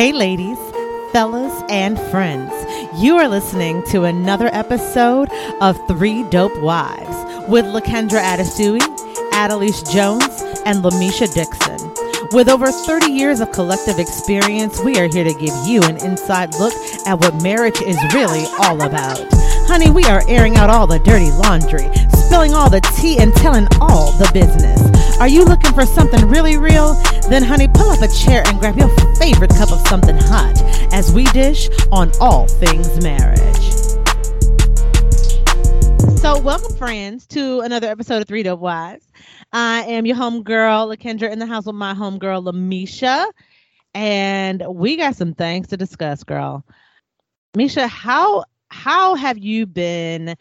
Hey, ladies, fellas, and friends. You are listening to another episode of Three Dope Wives with Lakendra Adesui, Adelise Jones, and Lamisha Dixon. With over 30 years of collective experience, we are here to give you an inside look at what marriage is really all about. Honey, we are airing out all the dirty laundry, spilling all the tea, and telling all the business. Are you looking for something really real? Then, honey, pull up a chair and grab your favorite cup of something hot as we dish on all things marriage. So, welcome, friends, to another episode of Three Dope Wives. I am your homegirl, Lakendra, in the house with my homegirl, Lamisha. And we got some things to discuss, girl. Misha, how how have you been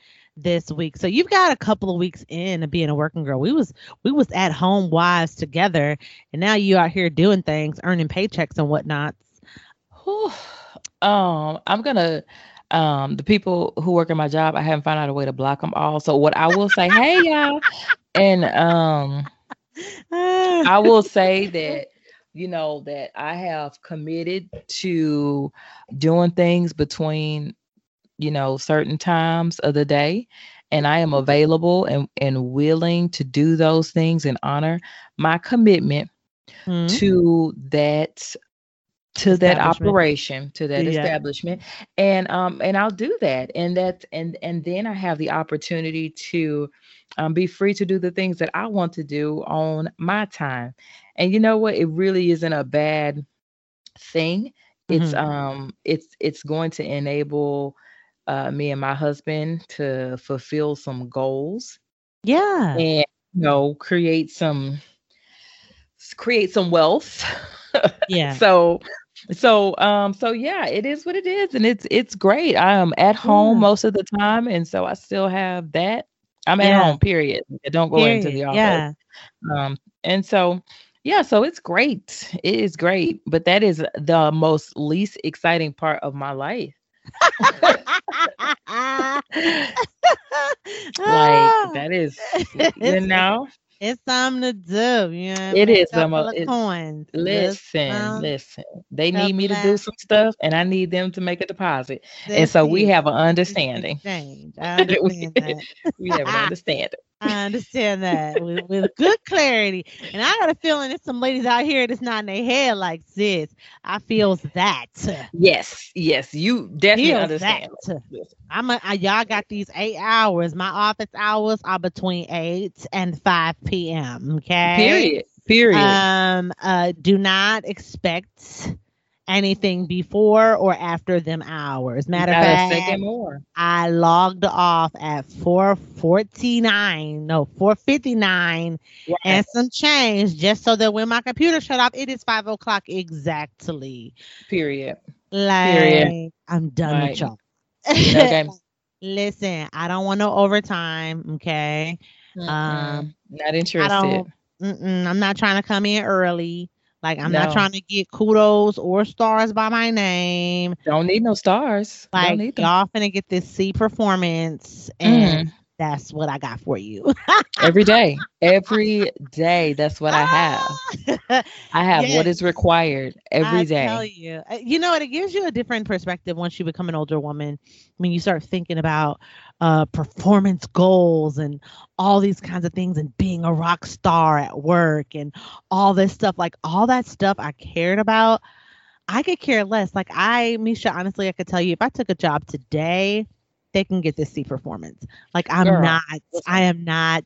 this week? So you've got a couple of weeks in of being a working girl. We was we was at home wives together, and now you out here doing things, earning paychecks and whatnot. Whew. Um, I'm gonna um the people who work in my job, I haven't found out a way to block them all. So what I will say, hey y'all, and um I will say that you know that I have committed to doing things between you know certain times of the day and I am available and, and willing to do those things and honor my commitment Hmm? to that to that operation to that Yeah. establishment and um and I'll do that and that and and then I have the opportunity to um, be free to do the things that I want to do on my time and you know what it really isn't a bad thing it's Mhm. um it's it's going to enable uh, me and my husband to fulfill some goals Yeah. and you know create some create some wealth Yeah. so so um so yeah it is what it is and it's it's great i am at home Yeah. most of the time and so i still have that i'm at Yeah. home period I don't go into the office Yeah. um and so yeah so it's great it is great but that is the most least exciting part of my life like that is you know It's something to do. You know, It is some of- it- coins. Listen some um, listen they need me to do some stuff and i need them to make a deposit and so we have an understanding exchange. I understand that. we have an understanding I understand that with, with good clarity. And I got a feeling there's some ladies out here that's not in their head like sis. I feels that. yes yes you definitely Feels understand that. I'm a, I, y'all got these eight hours. My office hours are between eight and five p.m. Okay. period period Um. Uh. Do not expect anything before or after them hours. Matter of fact, I logged off at 449, no, 459 Right. and some change just so that when my computer shut off, it is five o'clock exactly. period Like I'm done Right. with y'all. okay Listen, I don't want no overtime. Okay. Um, Mm-mm. not I interested don't, mm-mm, I'm not trying to come in early. Like I'm not trying to get kudos or stars by my name. don't need no stars don't Like y'all finna get this C performance, and Mm. that's what I got for you. every day every day that's what i have i have what is required every I day. tell you, Uh, you know, what? it gives you a different perspective once you become an older woman. When you start thinking about uh, performance goals and all these kinds of things, and being a rock star at work and all this stuff, like all that stuff I cared about, I could care less. Like I, Misha, honestly, I could tell you if I took a job today, they can get this C performance. Like I'm Girl, not. I am not,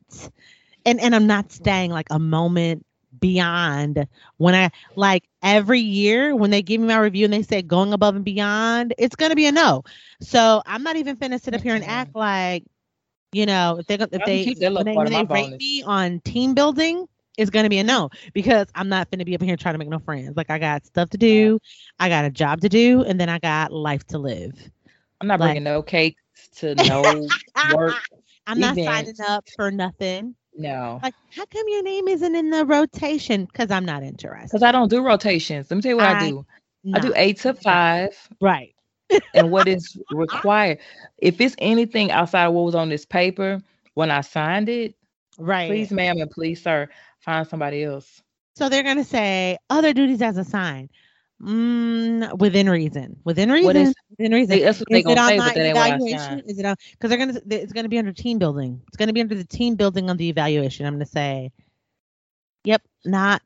and and I'm not staying like a moment beyond when I like every year when they give me my review and they say going above and beyond, it's gonna be a no. So I'm not even finna sit up here and act like, you know, if they if they when they, when they rate bonus. me on team building, it's gonna be a no because I'm not finna be up here trying to make no friends. Like I got stuff to do, I got a job to do, and then I got life to live. I'm not like- bringing no cakes to no work. I'm not signing up for nothing. No, Like, how come your name isn't in the rotation? Because I'm not interested. because I don't do rotations. Let me tell you what I, I- do. I do eight to five, right. and what is required. If it's anything outside of what was on this paper when I signed it, Right. please, ma'am, and please, sir, find somebody else. So they're gonna say other duties as assigned. Mm, within reason. Within reason. What is- within reason. They, that's what they Is it gonna on say, my but that ain't what I evaluation? Is it on? Because they're gonna. It's gonna be under team building. It's gonna be under the team building on the evaluation. I'm gonna say. Yep, not.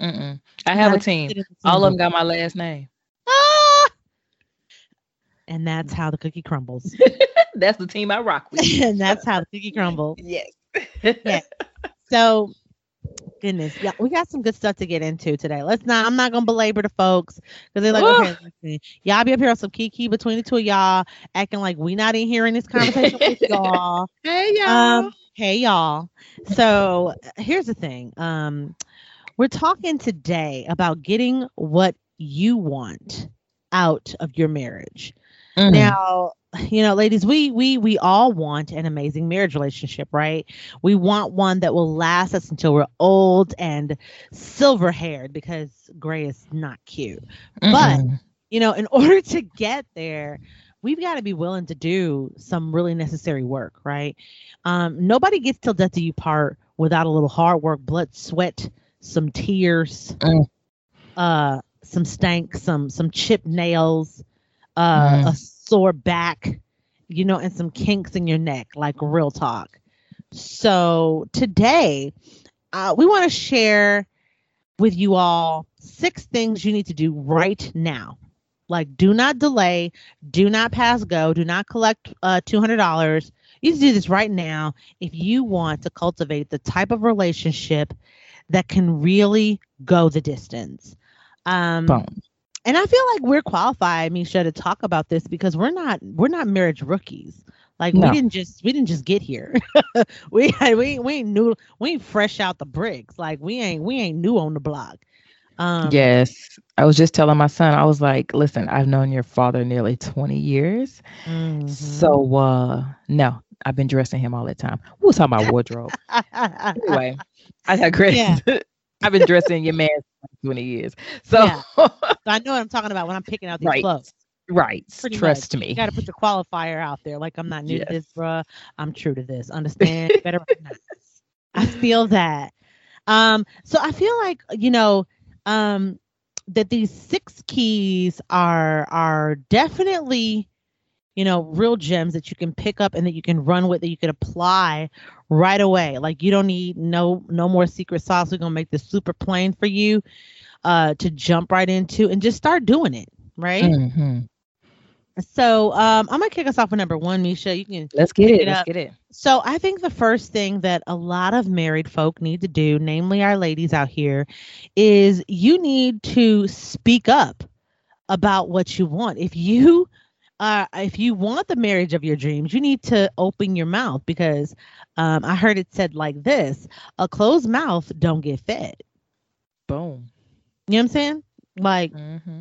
Mm-mm. I have a team. team All of them got my last name. Ah! And that's how the cookie crumbles. That's the team I rock with. and that's how the cookie crumbles. yes. Yeah. So, goodness, yeah, we got some good stuff to get into today. Let's not. I'm not gonna belabor the folks because they're like, Ugh. okay, listen, y'all be up here on some kiki between the two of y'all, acting like we not in here in this conversation with y'all. Hey y'all. Um, hey y'all. So here's the thing. Um, we're talking today about getting what you want out of your marriage. Mhm. Now, you know, ladies, we we we all want an amazing marriage relationship, right? We want one that will last us until we're old and silver haired because gray is not cute. but- Mm-mm. You know, in order to get there, we've got to be willing to do some really necessary work, right? Um, nobody gets till death do you part without a little hard work, blood, sweat, some tears, Mm. uh, some stank, some some chipped nails, uh, a sore back, you know, and some kinks in your neck, like real talk. So today, uh, we want to share with you all six things you need to do right now. Like, do not delay, do not pass go, do not collect uh, $200. You need to do this right now if you want to cultivate the type of relationship that can really go the distance. Um, Boom. And I feel like we're qualified, Misha, to talk about this because we're not we're not marriage rookies. Like No. we didn't just we didn't just get here. we we we ain't new we ain't fresh out the bricks. Like we ain't we ain't new on the block. Um yes. I was just telling my son, I was like, listen, I've known your father nearly 20 years. mhm. So uh no, I've been dressing him all the time. We'll talk about wardrobe. anyway, I digress. Yeah. I've been dressing your man for 20 years. So Yeah. So I know what I'm talking about when I'm picking out these Right. clothes. right. Pretty Trust much. me. You got to put the qualifier out there. Like I'm not new Yes. to this, bruh. I'm true to this. Understand? Better. I feel that. Um, so I feel like you know, um, that these six keys are are definitely, you know, real gems that you can pick up and that you can run with that you can apply right away. Like you don't need no no more secret sauce. We're gonna make this super plain for you, uh, to jump right into and just start doing it. Right. Mhm. So um, I'm gonna kick us off with number one, Misha. You can. Let's get it. it Let's get it. So I think the first thing that a lot of married folk need to do, namely our ladies out here, is you need to speak up about what you want. If you uh, if you want the marriage of your dreams, you need to open your mouth because um, I heard it said like this: a closed mouth don't get fed. Boom. You know what I'm saying? Like Mhm.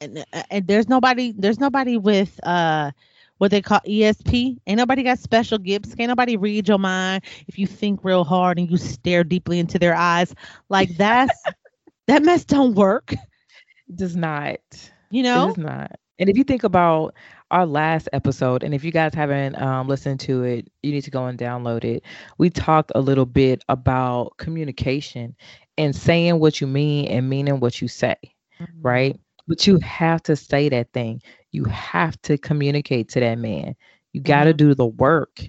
and, and there's nobody there's nobody with uh what they call ESP. Ain't nobody got special gifts. Can't nobody read your mind if you think real hard and you stare deeply into their eyes. Like that's that mess don't work. Does not. You It know? does not. And if you think about our last episode, and if you guys haven't um, listened to it, you need to go and download it. We talked a little bit about communication and saying what you mean and meaning what you say, Mm-hmm. right? But you have to say that thing. You have to communicate to that man. You got to Mhm. do the work.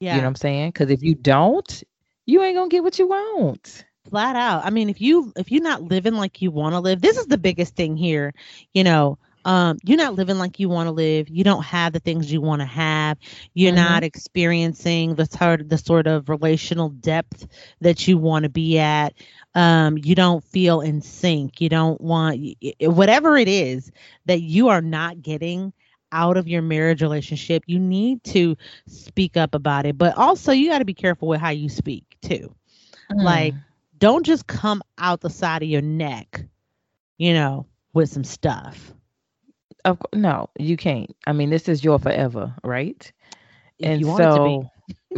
Yeah. You know what I'm saying? Because if you don't, you ain't gonna get what you want. flat out i mean if you if you're not living like you want to live this is the biggest thing here you know um you're not living like you want to live you don't have the things you want to have you're Mhm. not experiencing the sort the sort of relational depth that you want to be at um you don't feel in sync you don't want whatever it is that you are not getting out of your marriage relationship you need to speak up about it but also you got to be careful with how you speak too Like, Mm. don't just come out the side of your neck, you know, with some stuff. Of course, no, you can't. I mean, this is your forever, right? If and you want it to so,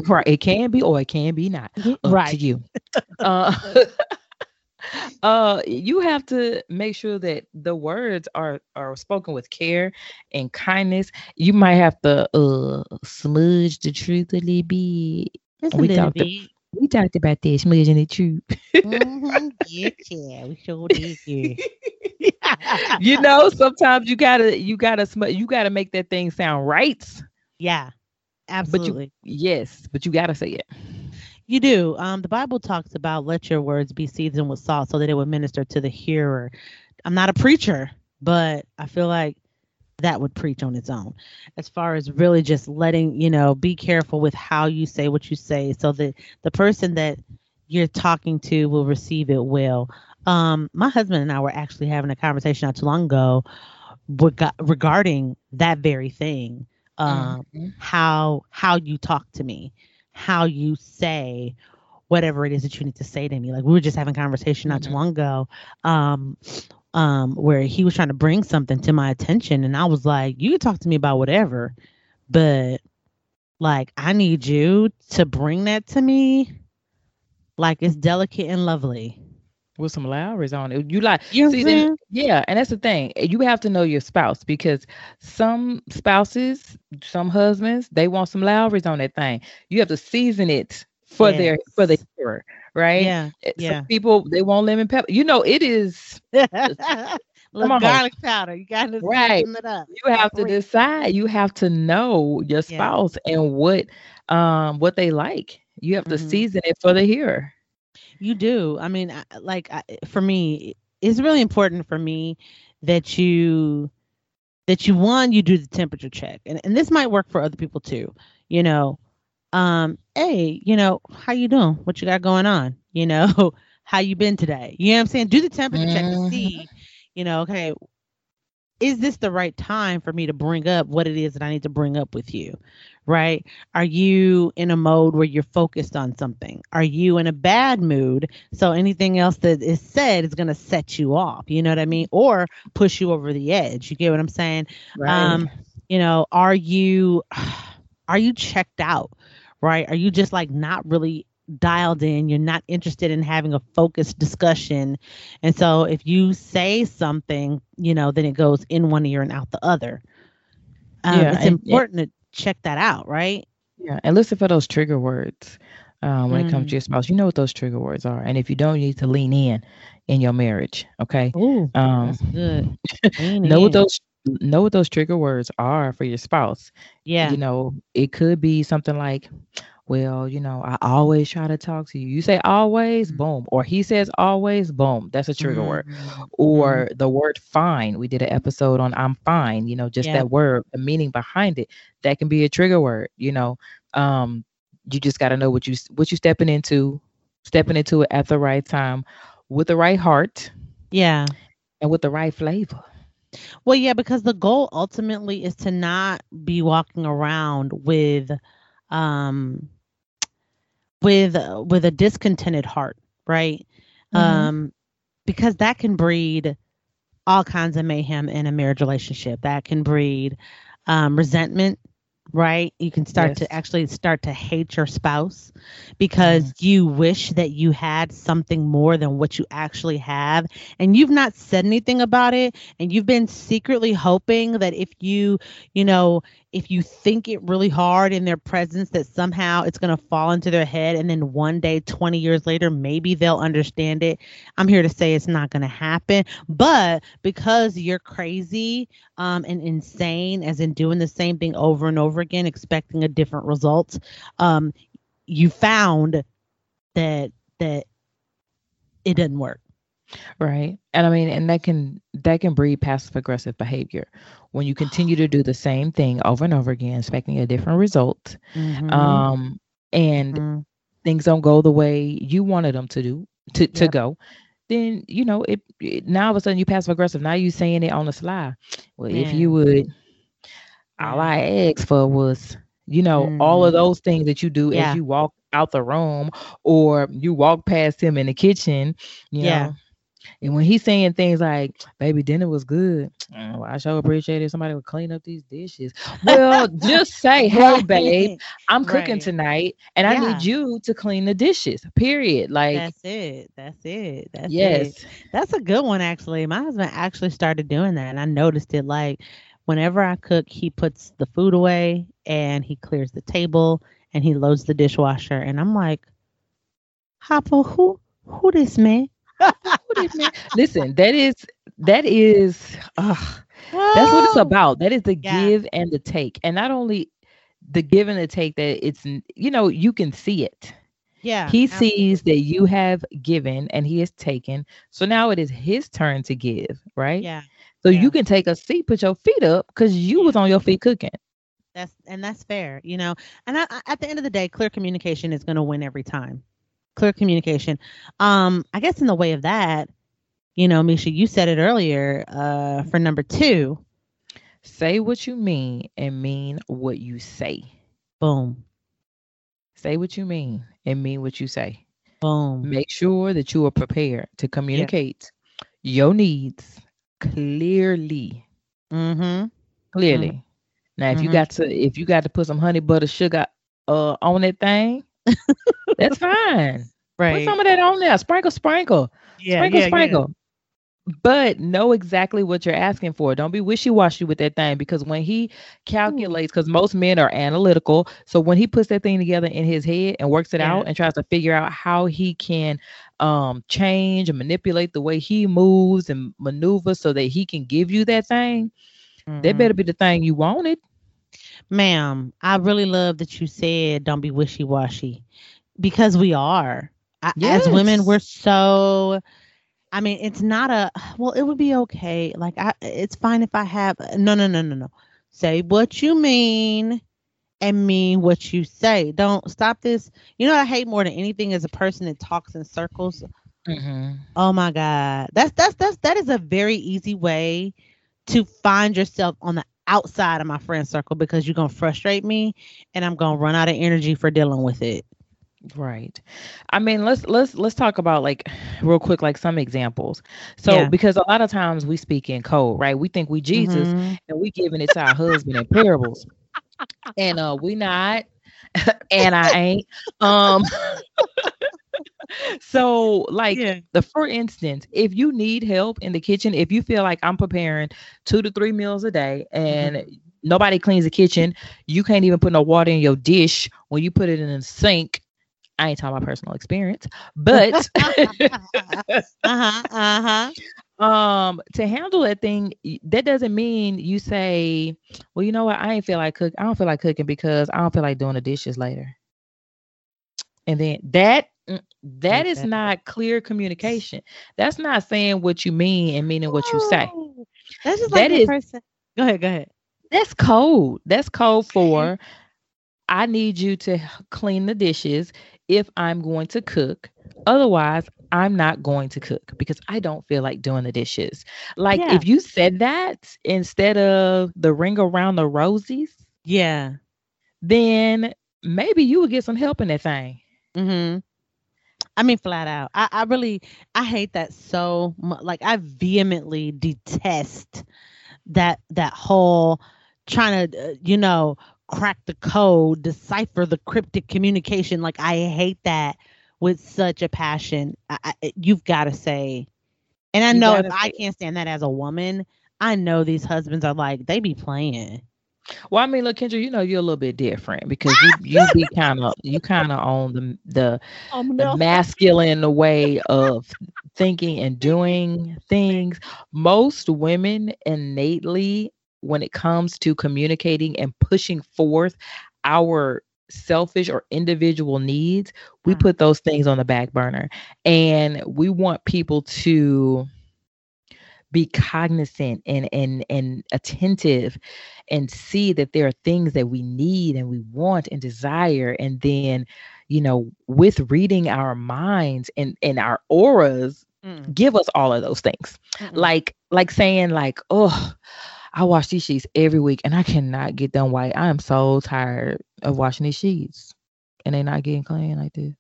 right, it can be or it can be not. be. Up to right. you. uh, uh, you have to make sure that the words are are spoken with care and kindness. You might have to uh smudge the truth a little bit. Just a we little talked bit. We talked about that smudging the truth. Mhm, yeah, yeah, we sure did. Yeah. you know, sometimes you gotta you gotta sm- you gotta make that thing sound right. Yeah, absolutely. But you, yes, but you gotta say it. You do. Um, the Bible talks about let your words be seasoned with salt so that it would minister to the hearer. I'm not a preacher, but I feel like that would preach on its own as far as really just letting you know be careful with how you say what you say so that the person that you're talking to will receive it well um my husband and i were actually having a conversation not too long ago regarding that very thing um mm-hmm. how how you talk to me how you say whatever it is that you need to say to me like we were just having conversation not mm-hmm. too long ago um um, where he was trying to bring something to my attention, and I was like, "You can talk to me about whatever, but like I need you to bring that to me, like it's delicate and lovely." With some Lawry's on it, you like you see, then, yeah, and that's the thing. You have to know your spouse because some spouses, some husbands, they want some Lawry's on that thing. You have to season it for yes. their for the hearer right? Yeah. Eh, yeah. people they want lemon pepper. You know, it is Come garlic powder. You got to right. it up. You have to decide. You have to know your spouse yeah. and what um what they like. You have to mm-hmm. season it for the hearer. You do. I mean, like for me, it's really important for me that you that you one you do the temperature check, and and this might work for other people too. You know, um, hey, you know, how you doing? What you got going on? You know, how you been today? You know what I'm saying? Do the temperature mm-hmm. check to mm-hmm. see, you know, okay, is this the right time for me to bring up what it is that I need to bring up with you? Right? Are you in a mode where you're focused on something? Are you in a bad mood? So anything else that is said is going to set you off. You know what I mean? Or push you over the edge. You get what I'm saying? Right. Um, you know, are you are you checked out? right? Are you just like not really dialed in? You're not interested in having a focused discussion. And so if you say something, you know, then it goes in one ear and out the other. Um, yeah, it's and, important to check that out, right? Yeah. And listen for those trigger words. Um, when mm. it comes to your mm. spouse, you know what those trigger words are, and if you don't, you need to lean in in your marriage. Okay. Ooh, um, that's good. know in. what those know what those trigger words are for your spouse. Yeah. You know, it could be something like, well, you know, I always try to talk to you. You say always, mm-hmm. boom. Or he says always, boom. That's a trigger mm-hmm. word. Or mm-hmm. the word fine. We did an episode on I'm fine, you know, just yeah. that word, the meaning behind it. That can be a trigger word, you know. Um, you just gotta know what you what you stepping into, stepping into it at the right time with the right heart. Yeah. And with the right flavor. Well, yeah, because the goal ultimately is to not be walking around with um with with a discontented heart, right? Mm-hmm. Um because that can breed all kinds of mayhem in a marriage relationship. That can breed um, resentment, right? You can start yes. to actually start to hate your spouse because mm. you wish that you had something more than what you actually have and you've not said anything about it and you've been secretly hoping that if you, you know, if you think it really hard in their presence that somehow it's going to fall into their head and then one day 20 years later maybe they'll understand it i'm here to say it's not going to happen but because you're crazy um, and insane as in doing the same thing over and over again expecting a different result um, you found that that it doesn't work Right. And I mean, and that can that can breed passive aggressive behavior when you continue to do the same thing over and over again, expecting a different result. Mm-hmm. Um, and mm-hmm. things don't go the way you wanted them to do to, to yep. go, then you know it, it, now all of a sudden you passive aggressive. Now you saying it on the sly. Well, if you would all I asked for was, you know, mm. all of mm-hmm. those things that you do yeah. as you walk out the room or you walk past him in the kitchen, you yeah. know and when he's saying things like, baby, dinner was good. Oh, I sure appreciate it. Somebody would clean up these dishes. Well, just say, hey, babe, I'm cooking tonight and yeah. I need you to clean the dishes. Period. Like that's it. That's it. That's yes. It. That's a good one actually. My husband actually started doing that and I noticed it like whenever I cook, he puts the food away and he clears the table and he loads the dishwasher. And I'm like, Hopper, who who this man? Listen, that is that is uh, that's what it's about. That is the Yeah. give and the take. And not only the give and the take that it's you know, you can see it. Yeah. he absolutely. sees that you have given and he has taken. So now it is his turn to give, right? Yeah. So yeah. you can take a seat, put your feet up because you was on your feet cooking. That's and that's fair, you know. And I, I- at the end of the day, clear communication is going to win every time. Clear communication. Um, I guess in the way of that, you know, Misha, you said it earlier. Uh, for number two, Say what you mean and mean what you say. boom, Say what you mean and mean what you say. boom. Make sure that you are prepared to communicate your needs clearly. Mm-hmm. Clearly. Now, if you Mhm. got to if you got to put some honey butter sugar uh on that thing, that's fine. Right. Put some of that on there. Sprinkle, sprinkle. yeah, sprinkle, yeah, yeah. sprinkle. But know exactly what you're asking for. Don't be wishy washy with that thing because when he calculates, because most men are analytical. So when he puts that thing together in his head and works it Yeah. out and tries to figure out how he can um change and manipulate the way he moves and maneuver so that he can give you that thing, that Mhm. better be the thing you wanted. Ma'am, I really love that you said don't be wishy washy because we are. I, As women, we're so. I mean, it's not a. Well, it would be okay. Like, I, it's fine if I have. No, no, no, no, no. Say what you mean and mean what you say. Don't stop this. You know what I hate more than anything is a person that talks in circles. Mm-hmm. Oh my God. That's that's that's that is a very easy way to find yourself on the outside of my friend circle because you're gonna frustrate me and I'm gonna run out of energy for dealing with it. Right. I mean, let's let's let's talk about like real quick, like some examples. So Yeah. because a lot of times we speak in code, right? We think we Jesus Mhm. and we giving it to our husband in parables. And uh we not and I ain't. Um so like Yeah. the for instance, if you need help in the kitchen, if you feel like I'm preparing two to three meals a day and nobody cleans the kitchen, you can't even put no water in your dish when you put it in the sink. I ain't talking about personal experience, but uh-huh. Uh-huh. um to handle that thing that doesn't mean you say well you know what i ain't feel like cook i don't feel like cooking because i don't feel like doing the dishes later and then that that is not clear communication that's not saying what you mean and meaning what you say That's just like That the person. Go ahead, go ahead. that's code that's code for i need you to clean the dishes if i'm going to cook otherwise i'm not going to cook because i don't feel like doing the dishes like Yeah. if you said that instead of the ring around the rosies Yeah. then maybe you would get some help in that thing Mm-hmm. I mean, flat out. I, I really, I hate that so much. Like, I vehemently detest that that whole trying to, uh, you know, crack the code, decipher the cryptic communication. Like, I hate that with such a passion. I, I, you've got to say, and I You know if gotta I can't stand that as a woman, I know these husbands are like they be playing. Well i mean look kendra you know you're a little bit different because you you be kind of you kind of on the the Um, the masculine way of thinking and doing things. Most women innately, when it comes to communicating and pushing forth our selfish or individual needs, we Mm. put those things on the back burner. And we want people to be cognizant and and and attentive and see that there are things that we need and we want and desire. And then you know with reading our minds and and our auras Mm, give us all of those things. Mm-mm. like like saying like oh i wash these sheets every week and i cannot get them white. I am so tired of washing these sheets and they're not getting clean like this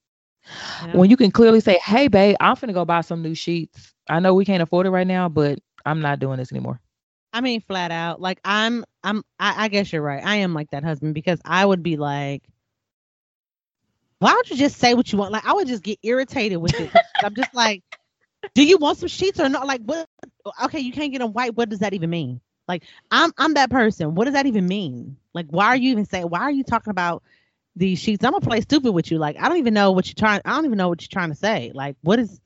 Yeah. when you can clearly say hey babe i'm finna go buy some new sheets i know we can't afford it right now but i'm not doing this anymore I mean, flat out. Like I'm, I'm. I, I guess you're right. I am like that husband because I would be like, why don't you just say what you want? Like I would just get irritated with it. I'm just like, do you want some sheets or not? Like what? Okay, you can't get them white. What does that even mean? Like I'm, I'm that person. What does that even mean? Like why are you even saying? Why are you talking about these sheets? I'm gonna play stupid with you. Like I don't even know what you're trying. I don't even know what you're trying to say. Like what is?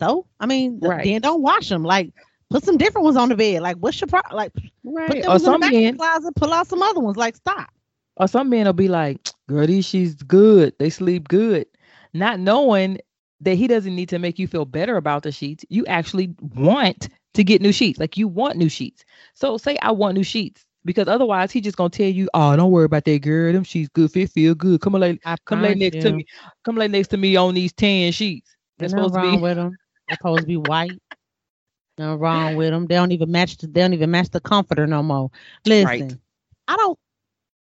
So I mean, Right. then don't wash them. Like put some different ones on the bed. Like, what's your problem? Like, Right. put Or those in the back men, closet, pull out some other ones. Like, stop. or some men will be like, "Girl, these sheets good. They sleep good," not knowing that he doesn't need to make you feel better about the sheets. You actually want to get new sheets. Like you want new sheets. So say I want new sheets because otherwise he just gonna tell you, "Oh, don't worry about that, girl. Them sheets good. Fit feel good. Come lay, I come lay next you. to me. Come lay next to me on these tan sheets. Nothing supposed to wrong be with them. They're supposed to be white. No wrong with them. They don't even match. The, they don't even match the comforter no more. Listen, Right. I don't.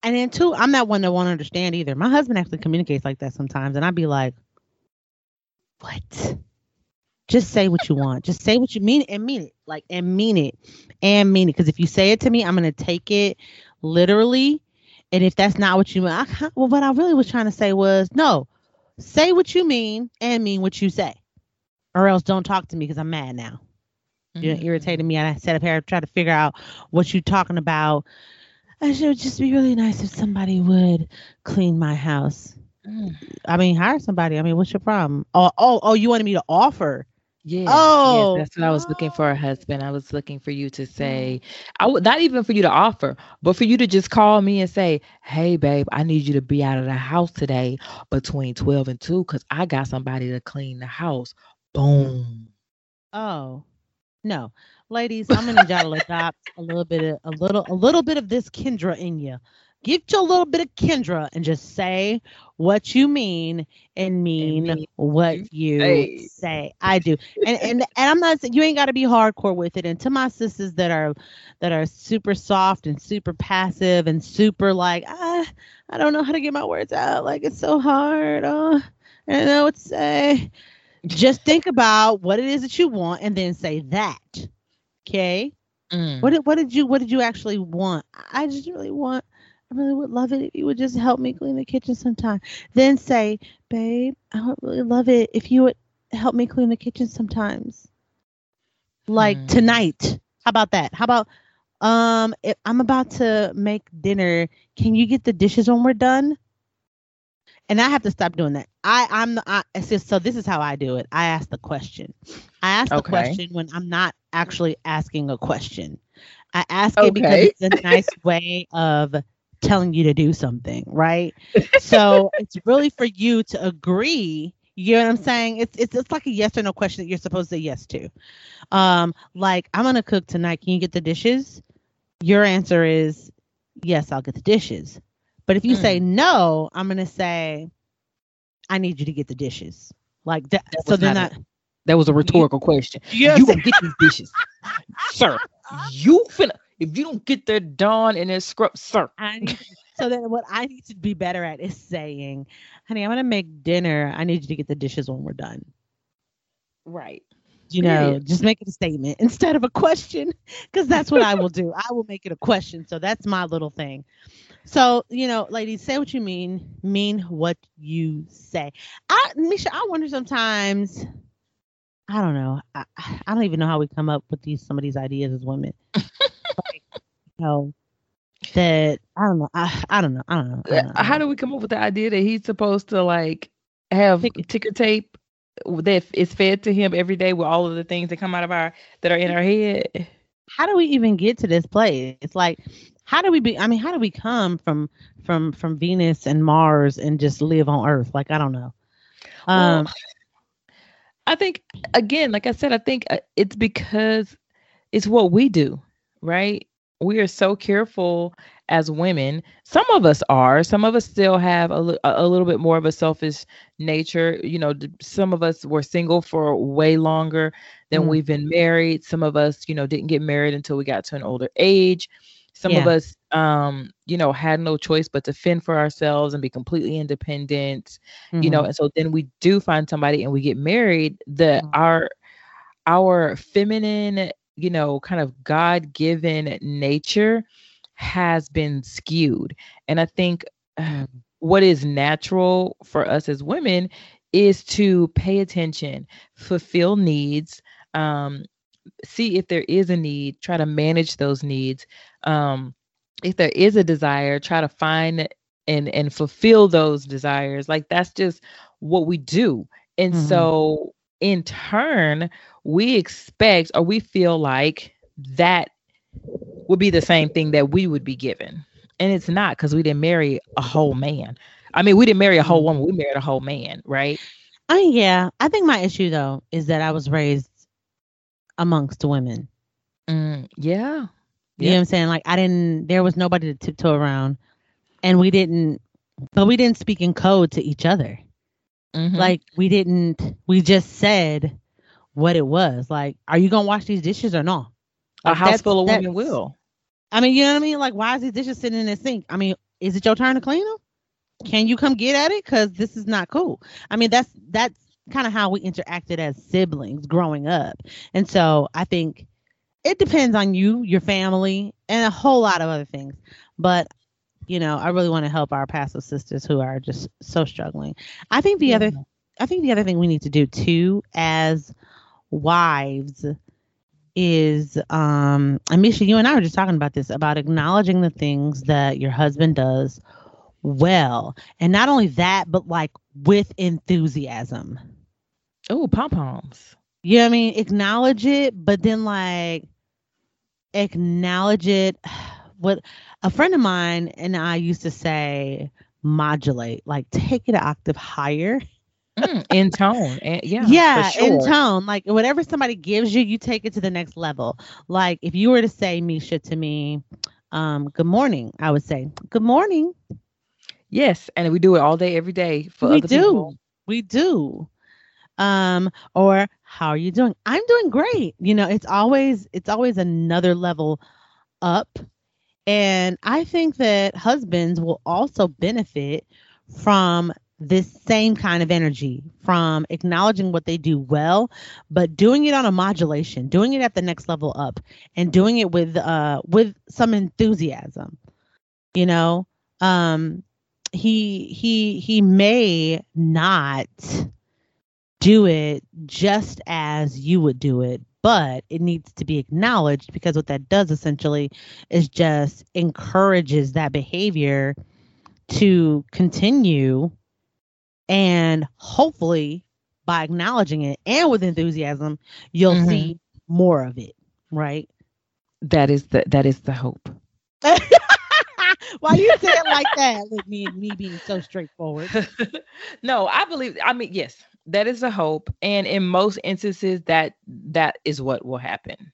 And then two, I'm not one that won't understand either. My husband actually communicates like that sometimes, and I'd be like, "What? Just say what you want. Just say what you mean and mean it. Like and mean it and mean it. Because if you say it to me, I'm gonna take it literally. And if that's not what you mean, I, well, what I really was trying to say was no. Say what you mean and mean what you say, or else don't talk to me because I'm mad now. You're Mhm. irritating me, and I sat up here trying to figure out what you're talking about. I should just be really nice if somebody would clean my house. Mm. I mean, hire somebody. I mean, what's your problem? Oh, oh, oh! You wanted me to offer? Yes, Oh, yes, that's what I was looking for a husband. I was looking for you to say, mm. I would not even for you to offer, but for you to just call me and say, "Hey, babe, I need you to be out of the house today between twelve and two, cause I got somebody to clean the house." Boom. Oh, no, ladies, I'm gonna need y'all to adopt a little bit of a little a little bit of this Kendra in you. Get you a little bit of Kendra and just say what you mean and mean mean what you say. say. I do, and and and I'm not saying you ain't got to be hardcore with it. And to my sisters that are that are super soft and super passive and super like ah, I don't know how to get my words out. Like it's so hard. Oh, I don't know what to say just think about what it is that you want and then say that okay Mm. what did what did you what did you actually want i just really want really would love it if you would just help me clean the kitchen sometime then say babe i would really love it if you would help me clean the kitchen sometimes like Hmm. tonight how about that how about um if i'm about to make dinner can you get the dishes when we're done and I have to stop doing that. I I'm the, I, just so this is how I do it. I ask the question. I ask the question when I'm not actually asking a question. I ask it because it's a nice way of telling you to do something, right? so it's really for you to agree. You know what I'm saying? It's it's it's like a yes or no question that you're supposed to say yes to. Um, like I'm gonna cook tonight. Can you get the dishes? Your answer is yes, I'll get the dishes. But if you say no, I'm gonna say I need you to get the dishes. Like that. That so then not. That was a rhetorical question. You know You gonna get these dishes, sir? You finna if you don't get that done and that scrub, sir. I need, so then what I need to be better at is saying, honey, I'm gonna make dinner. I need you to get the dishes when we're done. Right. You know, Period. just make it a statement instead of a question, because that's what I will do. I will make it a question. So that's my little thing. So you know, ladies, say what you mean, mean what you say. I, Misha, I wonder sometimes. I don't know. I, I don't even know how we come up with these some of these ideas as women. know, that I don't know. I, I don't know. I don't know. I don't know. How do we come up with the idea that he's supposed to like have Tick- ticker tape that is fed to him every day with all of the things that come out of our that are in our head? how do we even get to this place? It's like, how do we be? I mean, how do we come from from from Venus and Mars and just live on Earth? Like, I don't know. Um, Well, I think again, like I said, I think uh, it's because it's what we do, right? We are so careful as women. Some of us are. Some of us still have a, a little bit more of a selfish nature. You know, some of us were single for way longer than Mm. we've been married. Some of us, you know, didn't get married until we got to an older age. Some of us, um, you know, had no choice but to fend for ourselves and be completely independent you know mhm. and so then we do find somebody and we get married the Mhm. our our feminine you know kind of god-given nature has been skewed and i think uh, Mm. what is natural for us as women is to pay attention fulfill needs um see if there is a need try to manage those needs um if there is a desire try to find and and fulfill those desires like that's just what we do and Mhm. so in turn, we expect or we feel like that would be the same thing that we would be given. And it's not because we didn't marry a whole man. I mean, we didn't marry a whole Mm-hmm. woman, we married a whole man, right? I mean, yeah. I think my issue though is that I was raised amongst women. Mm, yeah. You know what I'm saying? Like I didn't there was nobody to tiptoe around. And we didn't but we didn't speak in code to each other. Mhm. Like we didn't we just said what it was. Like, are you gonna wash these dishes or no? a Like, house that's- full of women will. I mean, you know what I mean? Like, why is these dishes sitting in the sink? I mean, is it your turn to clean them? Can you come get at it? Because this is not cool. I mean, that's that's kind of how we interacted as siblings growing up. And so I think it depends on you, your family, and a whole lot of other things. But you know, I really want to help our passive sisters who are just so struggling. I think the other I think the other thing we need to do too as wives is um Amisha, you and I were just talking about this about acknowledging the things that your husband does well. And not only that, but like with enthusiasm. Oh, pom poms. You know what I mean? Acknowledge it, but then like acknowledge it. What a friend of mine and I used to say modulate, like take it an octave higher. Mm, in tone. And, yeah. yeah for in tone like whatever somebody gives you you take it to the next level like if you were to say misha to me um good morning i would say good morning Yes. And we do it all day, every day for we other do people. we do um or how are you doing i'm doing great you know it's always it's always another level up and i think that husbands will also benefit from this same kind of energy from acknowledging what they do well but doing it on a modulation doing it at the next level up and doing it with uh with some enthusiasm you know? Um he he he may not do it just as you would do it but it needs to be acknowledged because what that does essentially is just encourages that behavior to continue and hopefully by acknowledging it and with enthusiasm you'll Mhm. see more of it right That is the that is the hope. why you say it like that with me me being so straightforward no, I believe I mean yes, that is a hope. And in most instances that that is what will happen.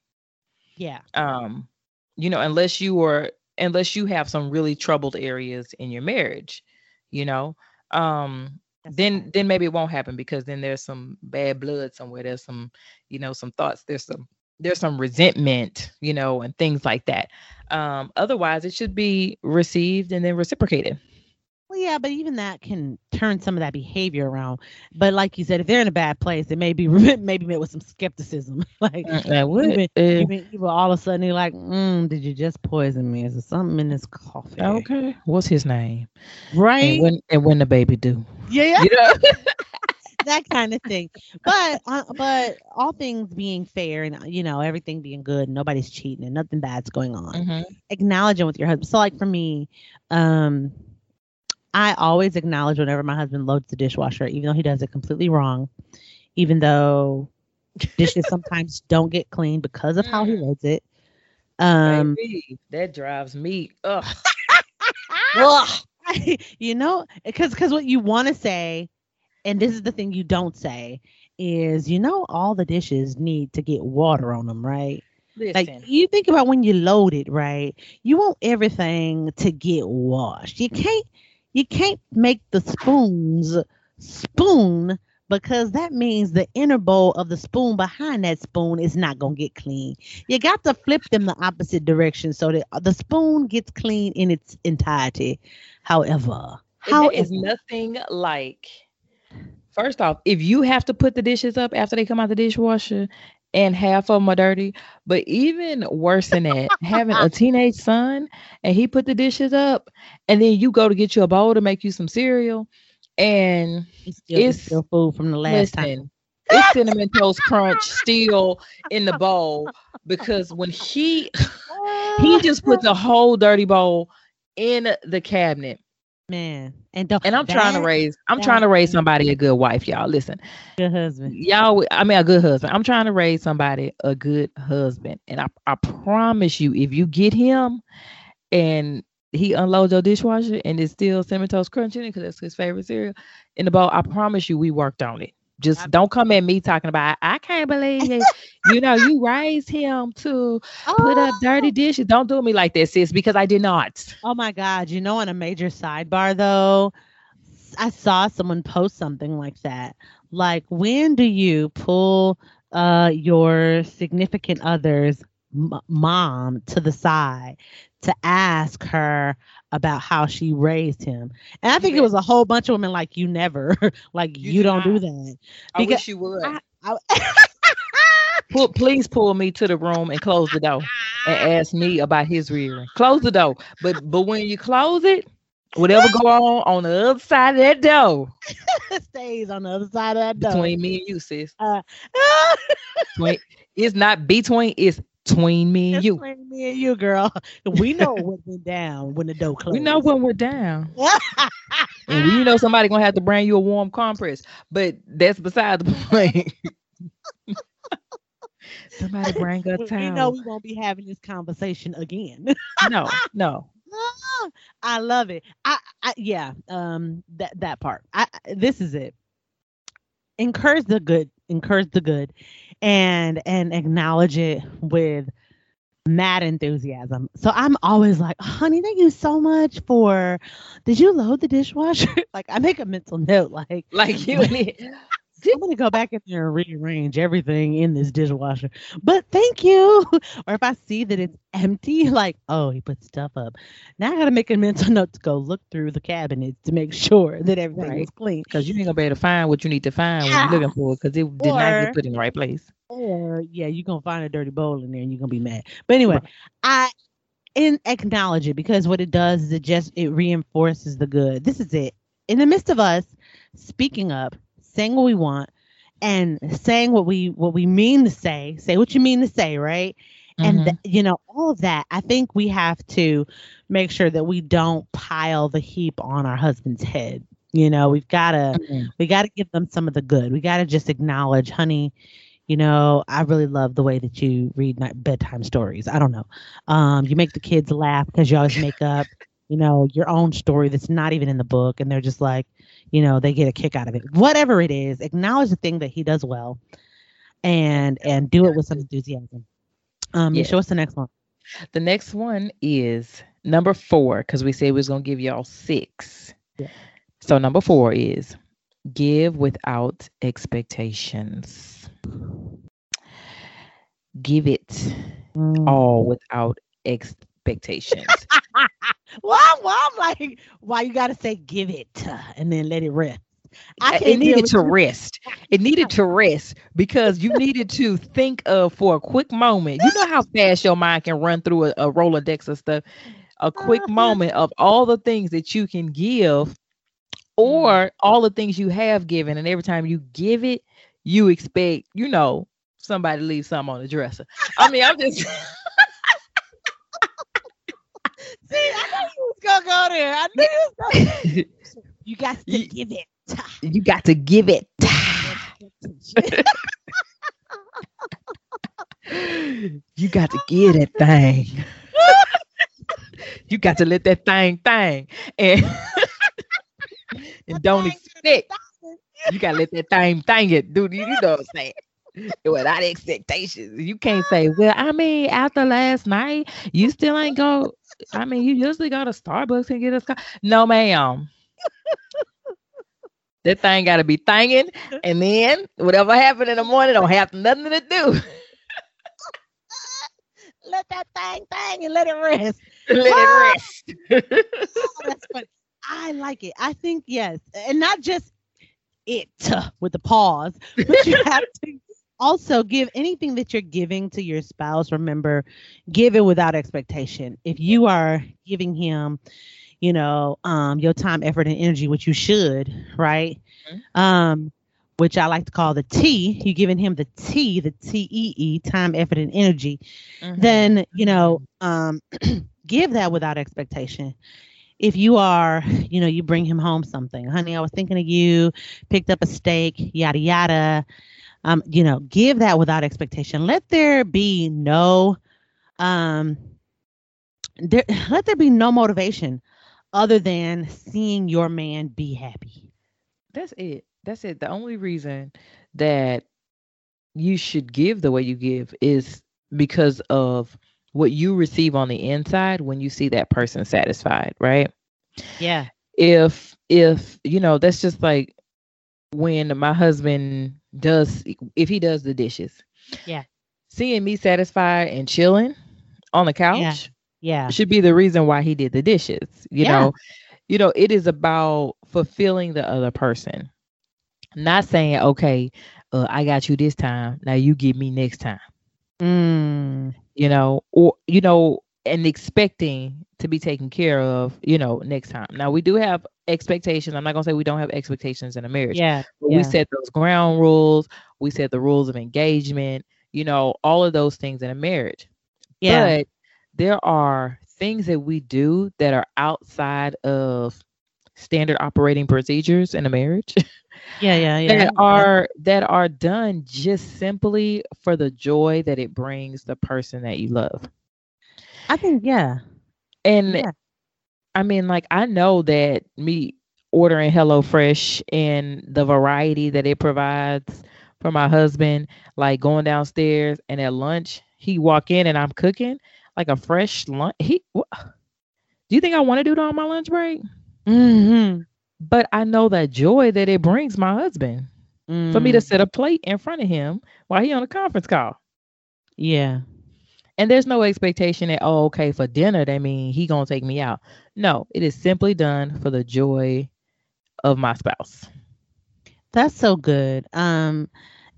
yeah Um, you know, unless you are unless you have some really troubled areas in your marriage, you know. Um That's then right. then maybe it won't happen because then there's some bad blood somewhere. There's some, you know, some thoughts, there's some there's some resentment, you know, and things like that. Um, otherwise it should be received and then reciprocated. Well, yeah, but even that can turn some of that behavior around. But like you said, if they're in a bad place, it may be maybe met with some skepticism. like Mm, that would, even, uh, even, even all of a sudden, you're like, mm, "Did you just poison me? Is there something in this coffee?" okay. What's his name? right? And when and when the baby do. yeah, yeah, You know? that kind of thing. But uh, but all things being fair and you know everything being good, nobody's cheating and nothing bad's going on. Mhm. acknowledging with your husband. So like for me, um I always acknowledge whenever my husband loads the dishwasher, even though he does it completely wrong, even though dishes sometimes don't get cleaned because of how he Mm. loads it. Um Baby, that drives me. Ugh. you know, because because what you want to say, and this is the thing you don't say, is you know all the dishes need to get water on them, right? Listen. Like you think about when you load it, right? You want everything to get washed. You can't you can't make the spoons spoon because that means the inner bowl of the spoon behind that spoon is not gonna get clean. You got to flip them the opposite direction so that the spoon gets clean in its entirety. However, How how is nothing like first off, if you have to put the dishes up after they come out the dishwasher and half of them are dirty, but even worse than that, having a teenage son and he put the dishes up and then you go to get you a bowl to make you some cereal and it's still, it's it's- still food from the last time? it's cinnamon toast crunch still in the bowl because when he he just put the whole dirty bowl in the cabinet Man, and don't, And I'm trying to raise. I'm that- trying to raise somebody a good wife, y'all. Listen, good husband. y'all. I mean, a good husband. I'm trying to raise somebody a good husband, and I, I promise you, if you get him, and he unloads your dishwasher, and it's still cinnamon toast crunch in it because that's his favorite cereal in the bowl, I promise you, we worked on it. Just don't come at me talking about. I can't believe it. you know, you raised him to put up dirty dishes. Don't do me like that, sis, because I did not. Oh my God. You know, on a major sidebar though, I saw someone post something like that. Like, when do you pull uh your significant other's m- mom to the side to ask her about how she raised him? And I think it was a whole bunch of women like, you never, like, you, You do don't do that. I Because wish you would. I- I- Pull, please pull me to the room and close the door and ask me about his rearing. Close the door, but but when you close it, whatever go on on the other side of that door stays on the other side of that door. between me and you, sis. Uh, Between, it's not between, it's between me and you. between me and you, girl. We know what went down when the door closed. We know when we're down, and we know somebody gonna have to bring you a warm compress. But that's beside the point. somebody bring a we know we won't be having this conversation again. No, no. I love it. I, I yeah, um that that part. I I- this is it. Encourage the good, encourage the good and and acknowledge it with mad enthusiasm. So I'm always like, honey, thank you so much for did you load the dishwasher? like I make a mental note like Like you need. I'm gonna go back in there and rearrange everything in this dishwasher. But thank you. or if I see that it's empty, like, oh, he put stuff up. Now I gotta make a mental note to go look through the cabinets to make sure that everything Right. is clean. Because you ain't gonna be able to find what you need to find when you're looking for it because it did not get put in the right place. Or yeah, you're gonna find a dirty bowl in there and you're gonna be mad. But anyway, Right. I and acknowledge it because what it does is it just it reinforces the good. This is it. In the midst of us speaking up, saying what we want, and saying what we what we mean to say, say what you mean to say, right? and Mhm. th- you know all of that i think we have to make sure that we don't pile the heap on our husband's head you know we've got to Mhm. we got to give them some of the good we got to just acknowledge honey you know i really love the way that you read night bedtime stories i don't know um you make the kids laugh because you always make up you know your own story that's not even in the book and they're just like you know they get a kick out of it whatever it is acknowledge the thing that he does well and and do it with some enthusiasm um Yes. show us the next one The next one is number four because we said we was gonna give y'all six. Yeah. So number four is give without expectations. Give it Mm. all without expectations. Well, well, I'm like, why you gotta say give it uh, and then let it rest? I it needed to you. rest. It needed to rest because you needed to think of for a quick moment. You know how fast your mind can run through a, a Rolodex of stuff. A quick Uh-huh. moment of all the things that you can give, or all the things you have given, and every time you give it, you expect, you know, somebody to leave something on the dresser. I mean, I'm just I knew you was gonna go there. I knew you was gonna. you You got to You- give it. You got to give it. you got to give that thing. you got to let that thing thing and and don't expect. You gotta let that thing thing it, dude. You know what I'm saying? Without expectations, you can't say, "Well, I mean, after last night, you still ain't go." I mean, you usually go to Starbucks and get a Co-. No, ma'am. that thing got to be thanging, and then whatever happened in the morning don't have nothing to do. let that thing thing and let it rest. let Ah! it rest. Oh. I like it. I think yes, and not just it with the pause, but you have to also give anything that you're giving to your spouse. Remember, give it without expectation. If you are giving him, you know, um, your time, effort, and energy, which you should, right? Um, which I like to call the T. you're giving him the T, the T E E, time, effort, and energy Mhm. then you know um give that without expectation if you are, you know, you bring him home something, honey, I was thinking of you, picked up a steak, yada yada. Um, you know, give that without expectation. Let there be no um there let there be no motivation other than seeing your man be happy. That's it. That's it. The only reason that you should give the way you give is because of what you receive on the inside when you see that person satisfied, right? Yeah. If if you know, that's just like when my husband does if he does the dishes. Yeah. Seeing me satisfied and chilling on the couch Yeah. Yeah. should be the reason why he did the dishes. You Yeah. know, you know, it is about fulfilling the other person. Not saying, okay, uh, I got you this time. Now you give me next time. Mm. You know, or you know, and expecting to be taken care of. You know, next time. Now we do have expectations. I'm not gonna say we don't have expectations in a marriage. Yeah. But yeah. we set those ground rules. We set the rules of engagement. You know, all of those things in a marriage. Yeah. But there are things that we do that are outside of standard operating procedures in a marriage yeah. Yeah. Yeah. that are that are done just simply for the joy that it brings the person that you love. I think yeah. And Yeah. I mean, like I know that me ordering HelloFresh and the variety that it provides for my husband, like going downstairs and at lunch, he walk in and I'm cooking like a fresh lunch. He, wha- do you think I want to do that on my lunch break? Mm-hmm. But I know that joy that it brings my husband for me to Mm. set a plate in front of him while he on a conference call. Yeah. And there's no expectation that, oh, okay, for dinner, that mean he gonna take me out. No, it is simply done for the joy of my spouse. That's so good. Um,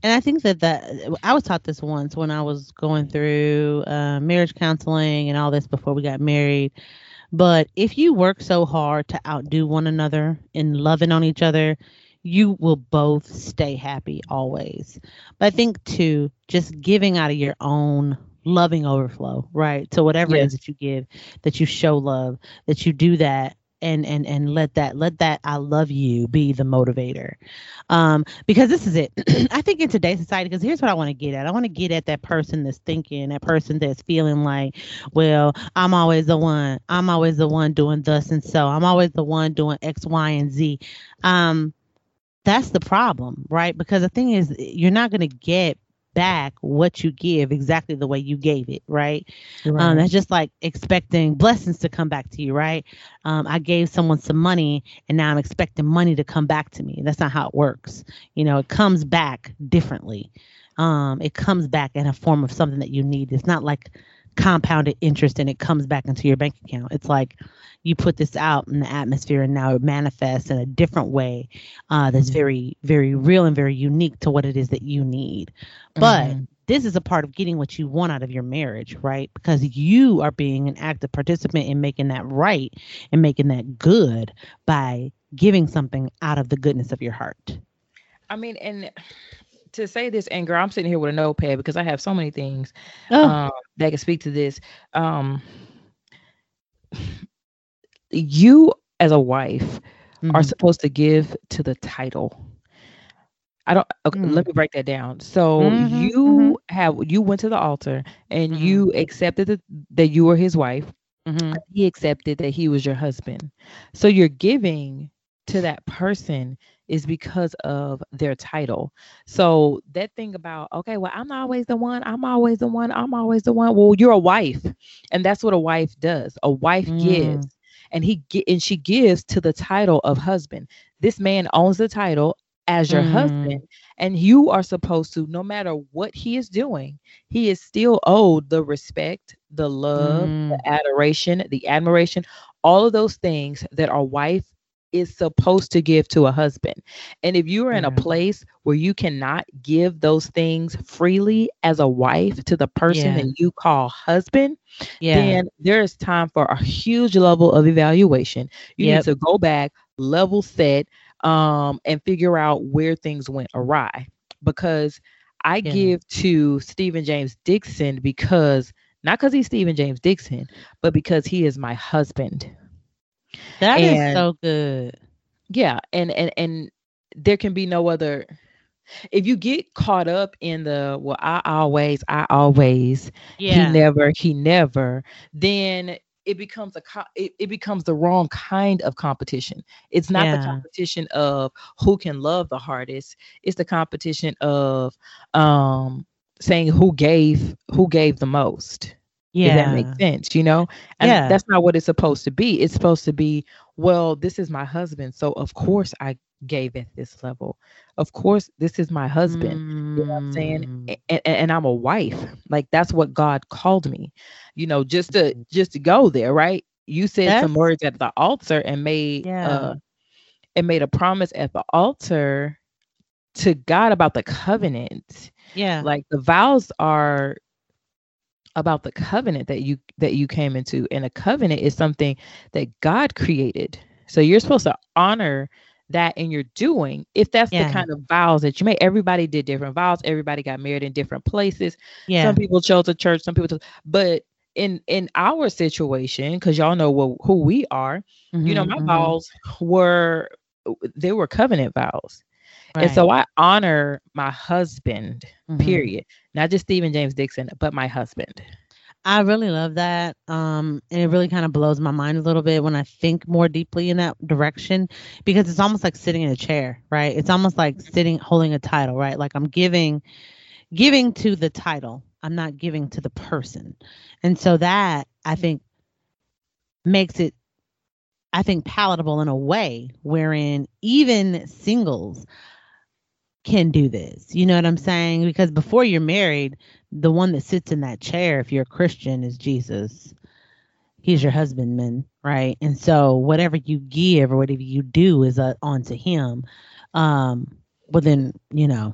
and I think that that I was taught this once when I was going through uh, marriage counseling and all this before we got married. But if you work so hard to outdo one another in loving on each other, you will both stay happy always. But I think too, just giving out of your own loving overflow, right? So whatever it Yes. is that you give, that you show love, that you do that and and and let that let that I love you be the motivator. Um, because this is it. I think in today's society, because here's what I want to get at. I want to get at that person that's thinking, that person that's feeling like, well, I'm always the one. I'm always the one doing thus and so. I'm always the one doing X, Y, and Z. Um, that's the problem, right? Because the thing is, you're not going to get back what you give exactly the way you gave it, right? Um, that's just like expecting blessings to come back to you, right? Um, I gave someone some money and now I'm expecting money to come back to me. That's not how it works. You know, it comes back differently. Um, it comes back in a form of something that you need. It's not like compounded interest and it comes back into your bank account. It's like you put this out in the atmosphere and now it manifests in a different way uh, that's very, very real and very unique to what it is that you need. But Mhm. this is a part of getting what you want out of your marriage, right? Because you are being an active participant in making that right and making that good by giving something out of the goodness of your heart. I mean, and to say this, and girl, I'm sitting here with a notepad because I have so many things Oh, um, that can speak to this. Um, you, as a wife, are mhm. supposed to give to the title. I don't. Okay, Mm. Let me break that down. So Mhm, you have you went to the altar and Mhm. you accepted that, that you were his wife. Mhm. He accepted that he was your husband. So you're giving to that person is because of their title. So that thing about okay, well, I'm always the one. I'm always the one. I'm always the one. Well, you're a wife, and that's what a wife does. A wife Mm. gives, and he gi- and she gives to the title of husband. This man owns the title as your Mm. husband, and you are supposed to, no matter what he is doing, he is still owed the respect, the love, Mm. the adoration, the admiration, all of those things that a wife is supposed to give to a husband. And if you are in a place where you cannot give those things freely as a wife to the person Yeah. that you call husband, Yeah. then there is time for a huge level of evaluation. You Yep. need to go back, level set, um, and figure out where things went awry. Because I Yeah. give to Stephen James Dixon because not because he's Stephen James Dixon, but because he is my husband. That and, is so good. Yeah, and and and there can be no other if you get caught up in the well i always i always yeah. he never he never then it becomes a it, it becomes the wrong kind of competition it's not yeah. the competition of who can love the hardest it's the competition of um saying who gave who gave the most yeah that makes sense you know and yeah. that's not what it's supposed to be it's supposed to be well this is my husband so of course i gave at this level. Of course, this is my husband. Mm. You know what I'm saying? And, and, and, I'm a wife. Like that's what God called me. You know, just to mm. just to go there, right? You said that's, some words at the altar and made yeah. uh and made a promise at the altar to God about the covenant. Yeah. Like the vows are about the covenant that you that you came into and a covenant is something that God created. So you're supposed to honor that in your doing if that's yeah. the kind of vows that you made everybody did different vows everybody got married in different places yeah some people chose a church some people chose, but in in our situation because y'all know what, who we are mm-hmm, you know my mm-hmm. vows were they were covenant vows right. and so i honor my husband mm-hmm. period not just stephen james dixon but my husband I really love that. Um, and it really kind of blows my mind a little bit when I think more deeply in that direction because it's almost like sitting in a chair, right? It's almost like sitting holding a title, right? Like I'm giving giving to the title. I'm not giving to the person. And so that I think makes it I think palatable in a way wherein even singles can do this. You know what I'm saying? Because before you're married, the one that sits in that chair, if you're a Christian, is Jesus. He's your husbandman, right? And so whatever you give or whatever you do is uh, onto him, um, within you know,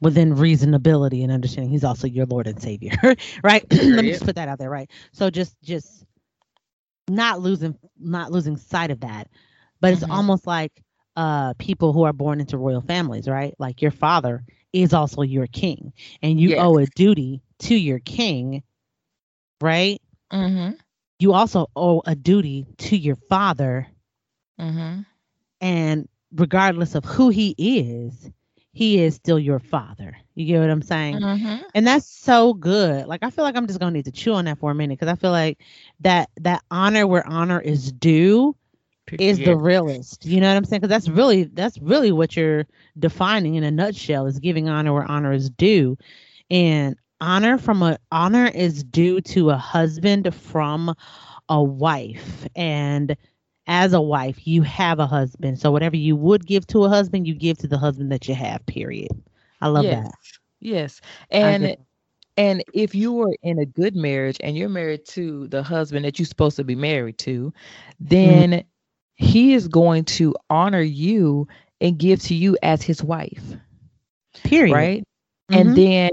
within reasonability and understanding. He's also your Lord and Savior, right? Let me just put that out there, right? So just just not losing not losing sight of that, but it's mm-hmm. almost like uh people who are born into royal families, right? Like your father is also your king, and you yes. owe a duty to your king, right? Mm-hmm. You also owe a duty to your father, mm-hmm. and regardless of who he is, he is still your father. You get what I'm saying? Mm-hmm. And that's so good. Like I feel like I'm just gonna need to chew on that for a minute because I feel like that that honor where honor is due is yeah. the realist. You know what I'm saying? Because that's really that's really what you're defining in a nutshell is giving honor where honor is due, and honor from a honor is due to a husband from a wife, and as a wife you have a husband. So whatever you would give to a husband, you give to the husband that you have. Period. I love yes. that. Yes, and. And if you were in a good marriage and you're married to the husband that you're supposed to be married to, then mm-hmm he is going to honor you and give to you as his wife. Period. Right? Mm-hmm. And then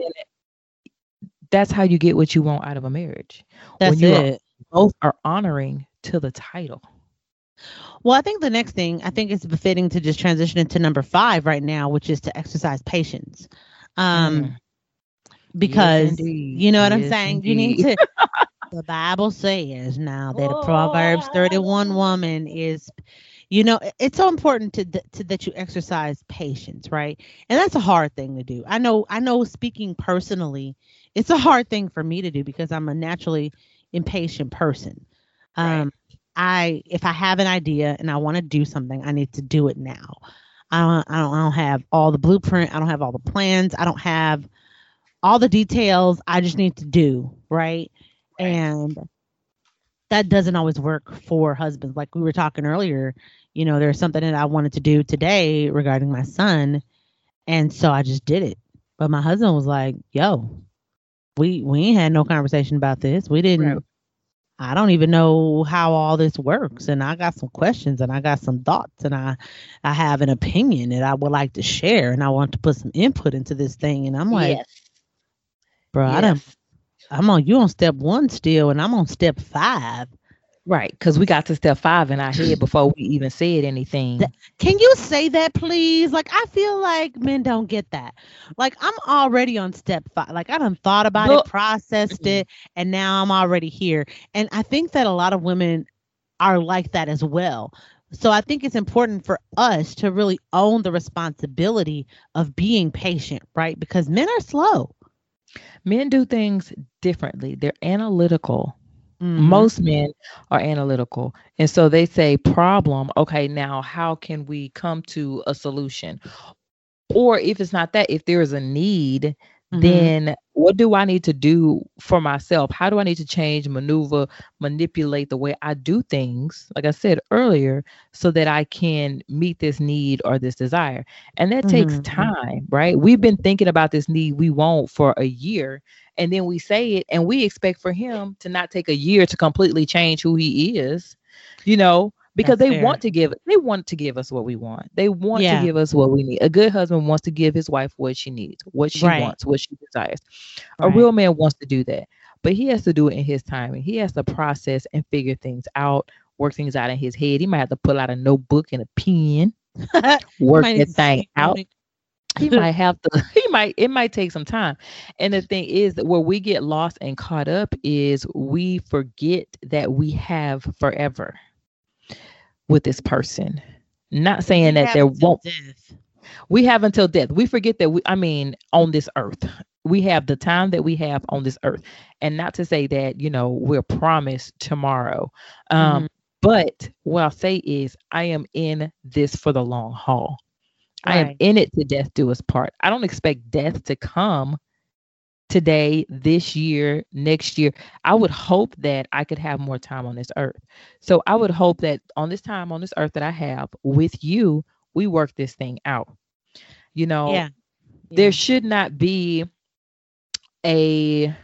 that's how you get what you want out of a marriage. That's when you it. both are honoring to the title. Well, I think the next thing I think it's befitting to just transition into number five right now, which is to exercise patience. Um, mm. because yes, you know what yes, I'm saying? Indeed. You need to the Bible says now that a Proverbs 31 woman is you know it's so important to, to that you exercise patience right? And that's a hard thing to do. I know i know speaking personally it's a hard thing for me to do because i'm a naturally impatient person. Right. um i if i have an idea and i want to do something i need to do it now. I don't, I don't i don't have all the blueprint i don't have all the plans i don't have all the details i just need to do right and that doesn't always work for husbands. Like we were talking earlier, you know, there's something that I wanted to do today regarding my son, and so I just did it. But my husband was like, "Yo, we we ain't had no conversation about this. We didn't. Right. I don't even know how all this works, and I got some questions, and I got some thoughts, and I I have an opinion that I would like to share, and I want to put some input into this thing." And I'm like, yes. "Bro, yes. I don't I'm on you on step one still, and I'm on step five. Right, because we got to step five in our head before we even said anything. Can you say that, please? Like, I feel like men don't get that. Like, I'm already on step five. Like, i've done thought about it, processed it, and now I'm already here. And I think that a lot of women are like that as well. So I think it's important for us to really own the responsibility of being patient, right? Because men are slow. Men do things differently. They're analytical. Mm-hmm. Most men are analytical. And so they say, problem, okay, now how can we come to a solution? Or if it's not that, if there is a need, mm-hmm. then what do I need to do for myself? How do I need to change, maneuver, manipulate the way I do things, like I said earlier, so that I can meet this need or this desire? And that mm-hmm. takes time, right? We've been thinking about this need we want for a year, and then we say it, and we expect for him to not take a year to completely change who he is, you know because That's they fair. want to give they want to give us what we want. They want yeah. to give us what we need. A good husband wants to give his wife what she needs, what she right. wants, what she desires. Right. A real man wants to do that. But he has to do it in his time and he has to process and figure things out, work things out in his head. He might have to pull out a notebook and a pen, work that thing out. he might have to he might it might take some time and the thing is that where we get lost and caught up is we forget that we have forever with this person. Not saying we that there won't. Death. We have until death. We forget that we, I mean, on this earth, we have the time that we have on this earth. And not to say that, you know, we're promised tomorrow. Um, mm-hmm. But what I'll say is, I am in this for the long haul. Right. I am in it to death do us part. I don't expect death to come today, this year, next year. I would hope that I could have more time on this earth. So I would hope that on this time on this earth that I have with you, we work this thing out. You know, yeah. yeah. there should not be a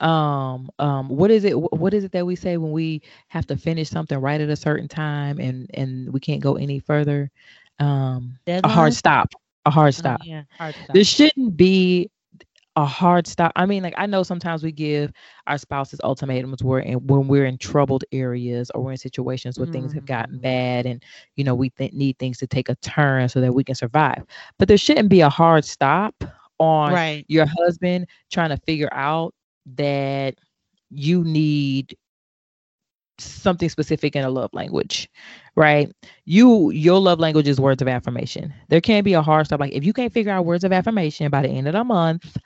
um um what is it what is it that we say when we have to finish something right at a certain time and and we can't go any further um Deadline? a hard stop a hard oh, stop. Oh, yeah, hard stop. There shouldn't be a hard stop. I mean, like I know sometimes we give our spouses ultimatums where and when we're in troubled areas or we're in situations where mm-hmm. things have gotten mm-hmm. bad and you know we th- need things to take a turn so that we can survive. But there shouldn't be a hard stop on right. your husband trying to figure out that you need something specific in a love language, right? You your love language is words of affirmation. There can't be a hard stop. Like if you can't figure out words of affirmation by the end of the month,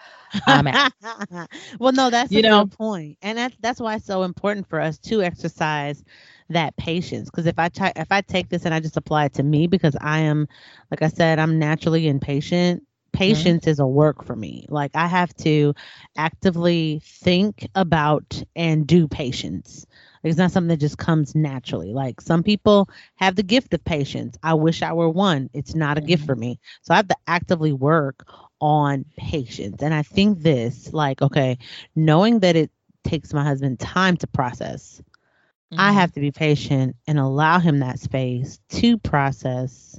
I'm out. well, no, that's you know point, and that's that's why it's so important for us to exercise that patience. Because if I t- if I take this and I just apply it to me, because I am, like I said, I'm naturally impatient. Patience mm-hmm. is a work for me. Like I have to actively think about and do patience it's not something that just comes naturally. Like some people have the gift of patience. I wish I were one. It's not a gift for mm-hmm. me. So I have to actively work on patience. And I think this, like, okay, knowing that it takes my husband time to process, mm-hmm. I have to be patient and allow him that space to process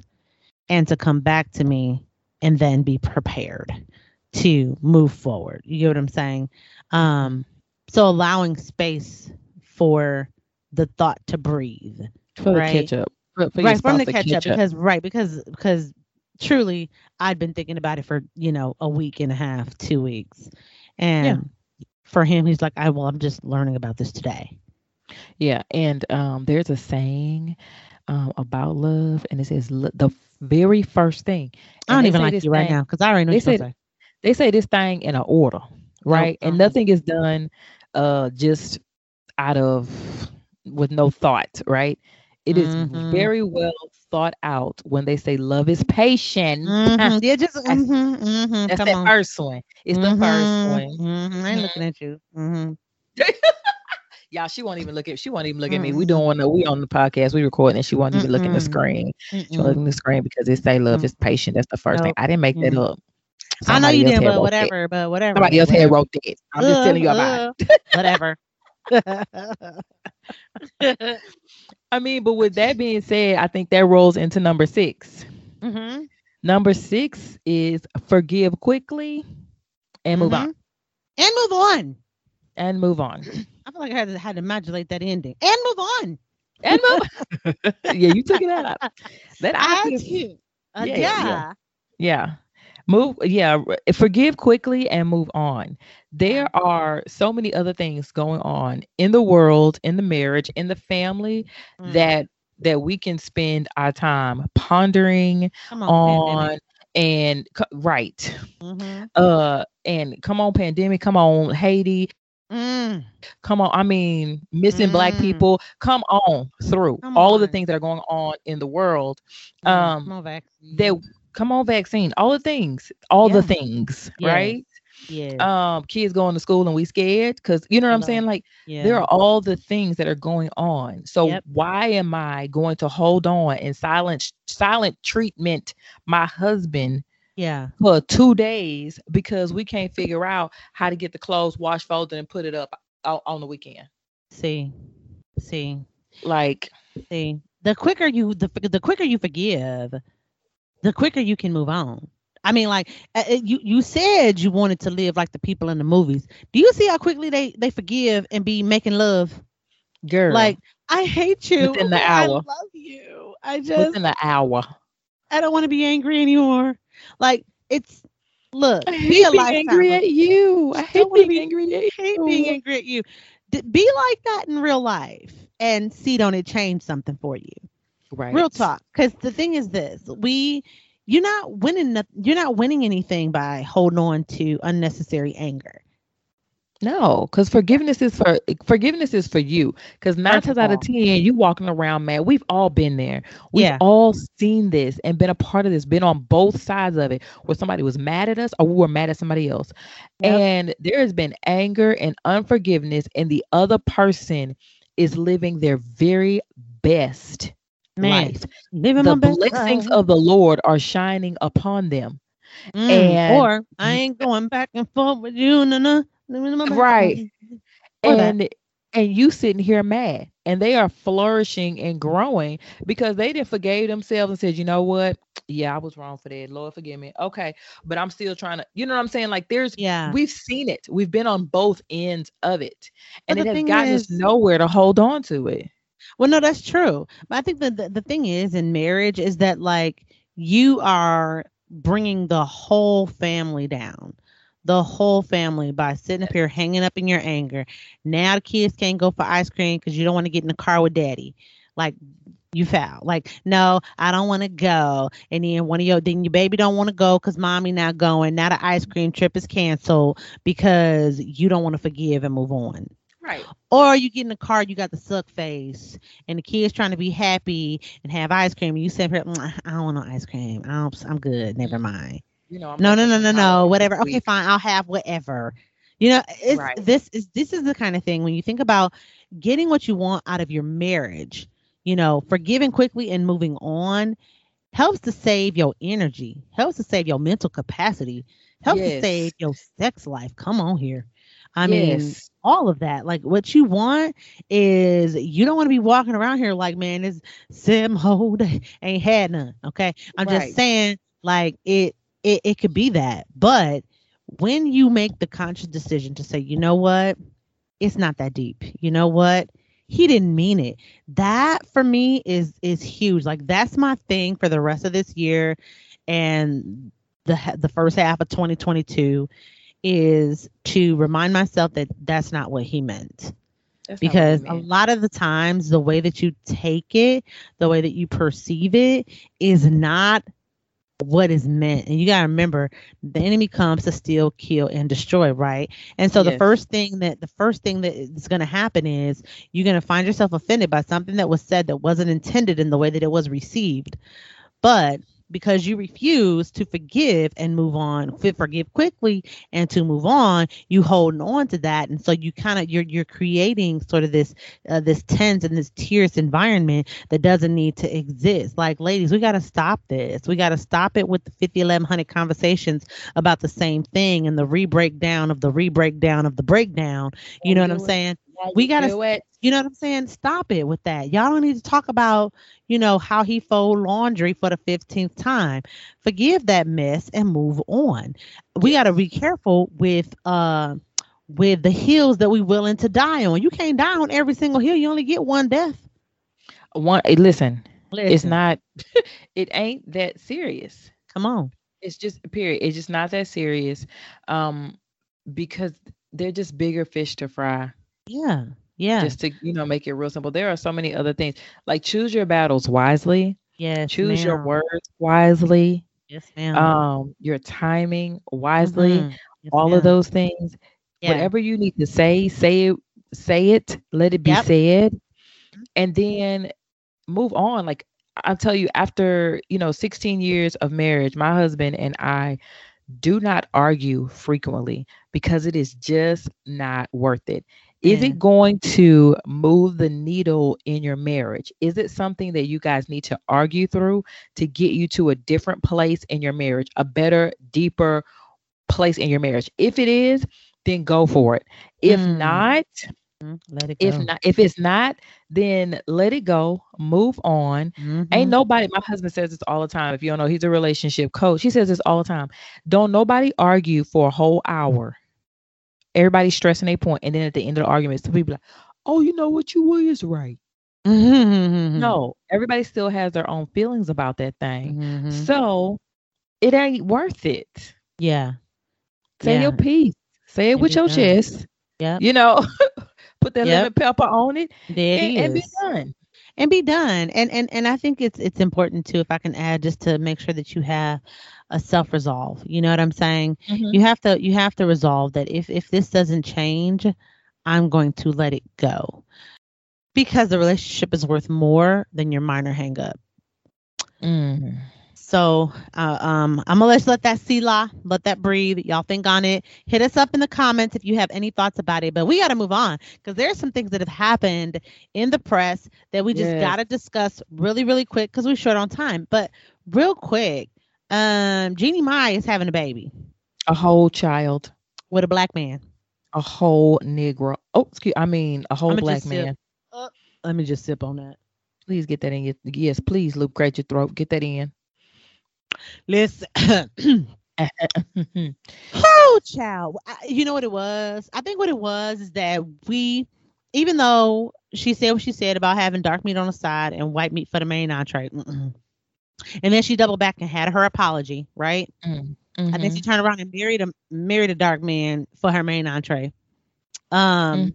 and to come back to me and then be prepared to move forward. You get what I'm saying? Um, so allowing space for the thought to breathe. For right? the ketchup. For, for right, from the ketchup, because right, because because truly I'd been thinking about it for, you know, a week and a half, two weeks. And yeah. for him, he's like, I well, I'm just learning about this today. Yeah. And um there's a saying um about love, and it says the very first thing. I don't even like you right now because I already know they say, they say this thing in an order, right? Oh, and nothing is done uh just out of with no thought, right? It is mm-hmm. very well thought out when they say love is patient. Mm-hmm. Yeah, just mm-hmm, mm-hmm. that's the first one. It's the first mm-hmm. one. Mm-hmm. I ain't looking at you. Y'all, she won't even look at she won't even look at me. We don't want to we on the podcast, we recording and she won't even look at the screen. She won't look at the screen because it say love is patient. That's the first nope. thing. I didn't make that up. Somebody I know you didn't, but whatever, but whatever. Somebody else had wrote that. I'm just telling you about it. whatever. I mean, but with that being said, I think that rolls into number 6 mm-hmm. Number six is forgive quickly and move mm-hmm. on. And move on. And move on. I feel like I had to, had to modulate that ending. And move on. And move. yeah, you took it out. That I, I you. Uh, yeah, yeah. yeah. Move yeah forgive quickly and move on there are so many other things going on in the world in the marriage in the family mm. that that we can spend our time pondering on, on and right mm-hmm. uh and come on pandemic come on haiti mm. come on i mean missing mm. black people come on through come all on. of the things that are going on in the world um come on, that come on vaccine all the things all yeah. the things right? Yeah um kids going to school and we scared because you know what i'm saying? Like yeah. there are all the things that are going on. So yep. why am i going to hold on and silent silent treatment my husband yeah. for two days because we can't figure out how to get the clothes washed folded and put it up on the weekend? See. See. Like see. The quicker you the, the quicker you forgive the quicker you can move on I mean, like uh, uh, you you said you wanted to live like the people in the movies. Do you see how quickly they they forgive and be making love? Girl, like I hate you. Within the hour, I love you. I just within the hour. I don't want to be angry anymore. Like it's look. I hate being angry at you. I hate being be, angry at you. Hate being angry at you. D- be like that in real life and see don't it change something for you. Right. Real talk. Because the thing is this: we you're not winning you're not winning anything by holding on to unnecessary anger no, because forgiveness is for forgiveness is for you. Because nine times out of ten, you walking around mad. We've all been there. We've yeah. all seen this and been a part of this. Been on both sides of it, where somebody was mad at us or we were mad at somebody else. Yep. And there has been anger and unforgiveness, and the other person is living their very best Man, life. Living the blessings of the Lord are shining upon them. Mm, and or I ain't going back and forth with you. No, no, right. And and you sitting here mad and they are flourishing and growing because they didn't forgave themselves and said, you know what? Yeah, I was wrong for that. Lord, forgive me. Okay. But I'm still trying to, you know what I'm saying? Like there's, yeah, we've seen it. We've been on both ends of it. And it has gotten is, us nowhere to hold on to it. Well, no, that's true. But I think the, the thing is in marriage is that like you are bringing the whole family down the whole family by sitting up here hanging up in your anger. Now the kids can't go for ice cream because you don't want to get in the car with daddy. Like you foul. Like, no, I don't want to go. And then one of your then your baby don't want to go because mommy not going. Now the ice cream trip is canceled because you don't want to forgive and move on. Right. Or you get in the car, you got the suck face, and the kid's trying to be happy and have ice cream. And you say, mm, I don't want no ice cream. I don't, I'm good. Never mind. You know, no, no, no, no, no. Whatever. Okay, fine. I'll have whatever. You know, it's right. this is this is the kind of thing when you think about getting what you want out of your marriage. You know, forgiving quickly and moving on helps to save your energy, helps to save your mental capacity, helps yes. to save your sex life. Come on here. I yes. mean, all of that. Like what you want is you don't want to be walking around here like, man, this sim hold ain't had none. Okay. I'm right. just saying, like it it it could be that. But when you make the conscious decision to say, you know what, it's not that deep. You know what? He didn't mean it. That for me is is huge. Like that's my thing for the rest of this year and the the first half of 2022 is to remind myself that that's not what he meant. That's because a lot of the times the way that you take it, the way that you perceive it is not what is meant. And you got to remember the enemy comes to steal, kill and destroy, right? And so yes. the first thing that the first thing that is going to happen is you're going to find yourself offended by something that was said that wasn't intended in the way that it was received. But because you refuse to forgive and move on, forgive quickly and to move on, you holding on to that, and so you kind of you're you're creating sort of this uh, this tense and this tears environment that doesn't need to exist. Like, ladies, we got to stop this. We got to stop it with the 50, 1100 conversations about the same thing and the re-breakdown of the re-breakdown of the breakdown. You know what I'm saying? We gotta do it. you know what i'm saying stop it with that y'all don't need to talk about you know how he fold laundry for the 15th time forgive that mess and move on we gotta be careful with uh with the hills that we willing to die on you can't die on every single hill you only get one death one listen, listen. it's not it ain't that serious come on It's just period. It's just not that serious. Um, because they're just bigger fish to fry. Yeah. Yeah. Just to, you know, make it real simple. There are so many other things. Like choose your battles wisely. yes. Choose your words wisely. Yes, ma'am. Um, your timing wisely. Mhm. Yes, All ma'am. of those things. Yeah. Whatever you need to say, say it, say it, let it be Yep. said, and then move on. Like I'll tell you, after you know 16 years of marriage, my husband and I do not argue frequently because it is just not worth it. Is Yeah. it going to move the needle in your marriage? Is it something that you guys need to argue through to get you to a different place in your marriage, a better, deeper place in your marriage? If it is, then go for it. If Mm. not, Mhm. Let it go. if not, if it's not, then let it go, move on. Mhm. Ain't nobody, my husband says this all the time. If you don't know, he's a relationship coach. He says this all the time. Don't nobody argue for a whole hour. Everybody's stressing a point, and then at the end of the argument, some people like, oh, you know what you will is right. Mhm. No, everybody still has their own feelings about that thing. Mhm. So it ain't worth it. Yeah. Say Yeah. your piece. Say it with your done. chest. Yeah, You know, put that Yep. lemon pepper on it There it and, and be done. and be done and and and i think it's it's important too if i can add just to make sure that you have a self resolve you know what i'm saying Mhm. you have to you have to resolve that if if this doesn't change i'm going to let it go because the relationship is worth more than your minor hang up Mm. so uh, um, I'm gonna let let that see la, let that breathe. Y'all think on it. Hit us up in the comments if you have any thoughts about it. But we got to move on because there's some things that have happened in the press that we just Yes. got to discuss really, really quick because we're short on time. But real quick, um, Jeannie Mai is having a baby A whole child, with a black man. a whole Negro. Oh, excuse. I mean, a whole I'ma black just sip. man. Let me just sip on that. Please get that in your. Yes, please, Luke. Great your throat. Get that in. Listen. Oh, child. I- You know what it was? I think what it was is that we, even though she said what she said about having dark meat on the side and white meat for the main entree, mm-mm. And then she doubled back and had her apology, right? Mm, And then mhm. she turned around and married a married a dark man for her main entree. Um, Mm.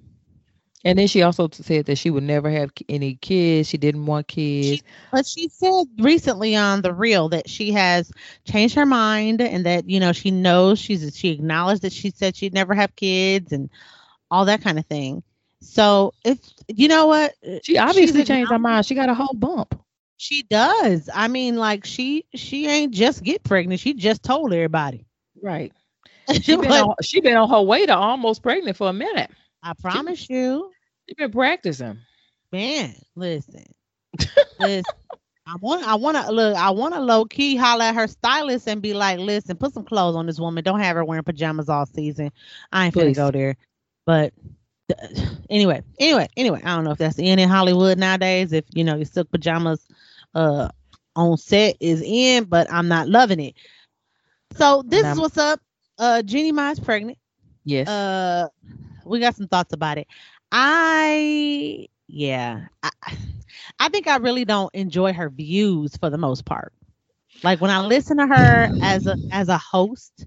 And then she also said that she would never have any kids. She didn't want kids. but she said recently on the real that she has changed her mind and that you know she knows she's she acknowledged that she said she'd never have kids and all that kind of thing. So if you know what she obviously changed her mind. She got a whole bump. She does. I mean, like she she ain't just get pregnant. She just told everybody. Right. She been on, she been on her way to almost pregnant for a minute. I promise you, She been practicing. man. Listen, listen. I want I want to look. I want to low key holler at her stylist and be like, "Listen, put some clothes on this woman. Don't have her wearing pajamas all season. I ain't finna Please. go there." But uh, anyway, anyway, anyway, I don't know if that's in in Hollywood nowadays. If you know your silk pajamas uh on set is in, but I'm not loving it. So this is what's up. Uh, Jeannie Mai's pregnant. Yes. Uh, we got some thoughts about it. I yeah, I, I think I really don't enjoy her views for the most part. Like when I listen to her as a as a host,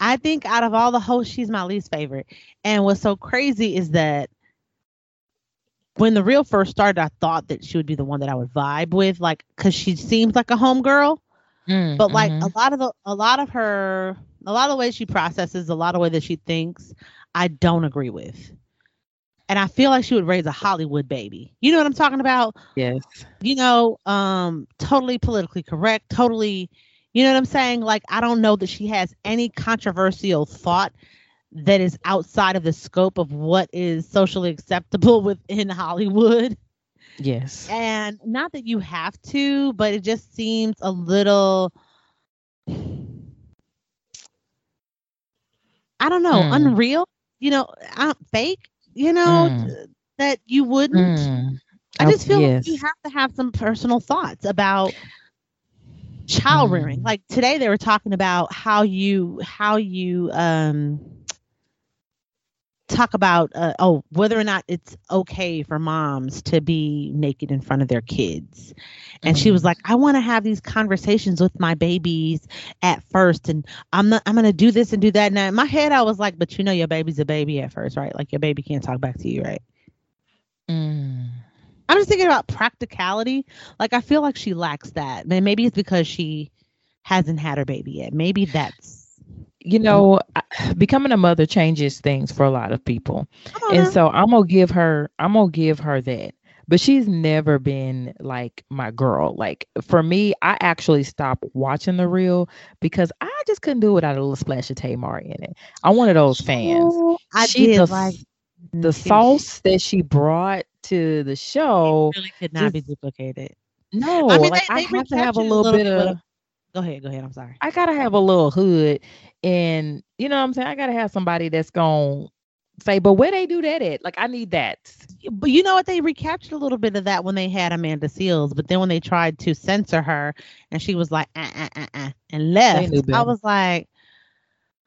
I think out of all the hosts, she's my least favorite. And what's so crazy is that when the real first started, I thought that she would be the one that I would vibe with, like because she seems like a homegirl. Mm, but like mhm. a lot of the a lot of her a lot of the way she processes a lot of the way that she thinks i don't agree with. And i feel like she would raise a hollywood baby. You know what i'm talking about? Yes. you know um totally politically correct totally you know what i'm saying? Like i don't know that she has any controversial thought that is outside of the scope of what is socially acceptable within hollywood Yes. and not that you have to, but it just seems a little I don't know, Hmm. unreal, you know, uh, fake, you know, Mm. that you wouldn't. Mm. I just feel yes. like you have to have some personal thoughts about child rearing. Mm. Like today they were talking about how you how you um talk about uh, oh whether or not it's okay for moms to be naked in front of their kids and mm-hmm. she was mm-hmm. like i want to have these conversations with my babies at first and i'm not i'm gonna do this and do that and in my head i was like but you know your baby's a baby at first right like your baby can't talk back to you right mm. i'm just thinking about practicality like i feel like she lacks that maybe it's because she hasn't had her baby yet maybe that's you know, becoming a mother changes things for a lot of people. And so I'm gonna give her I'm gonna give her that. But she's never been like my girl. Like for me, I actually stopped watching the real because I just couldn't do it without a little splash of Tamar in it. I'm one of those fans. Oh, I she did the, like mm, the sauce that she brought to the show really could not just, be duplicated. No, I mean, like they, they I have to have a little, little bit of. Go ahead, go ahead. I'm sorry. I gotta have a little hood and you know what I'm saying? I gotta have somebody that's gonna say, but where they do that at? Like I need that. But you know what? They recaptured a little bit of that when they had Amanda Seales, but then when they tried to censor her and she was like, uh, uh, uh, uh and left, I was like,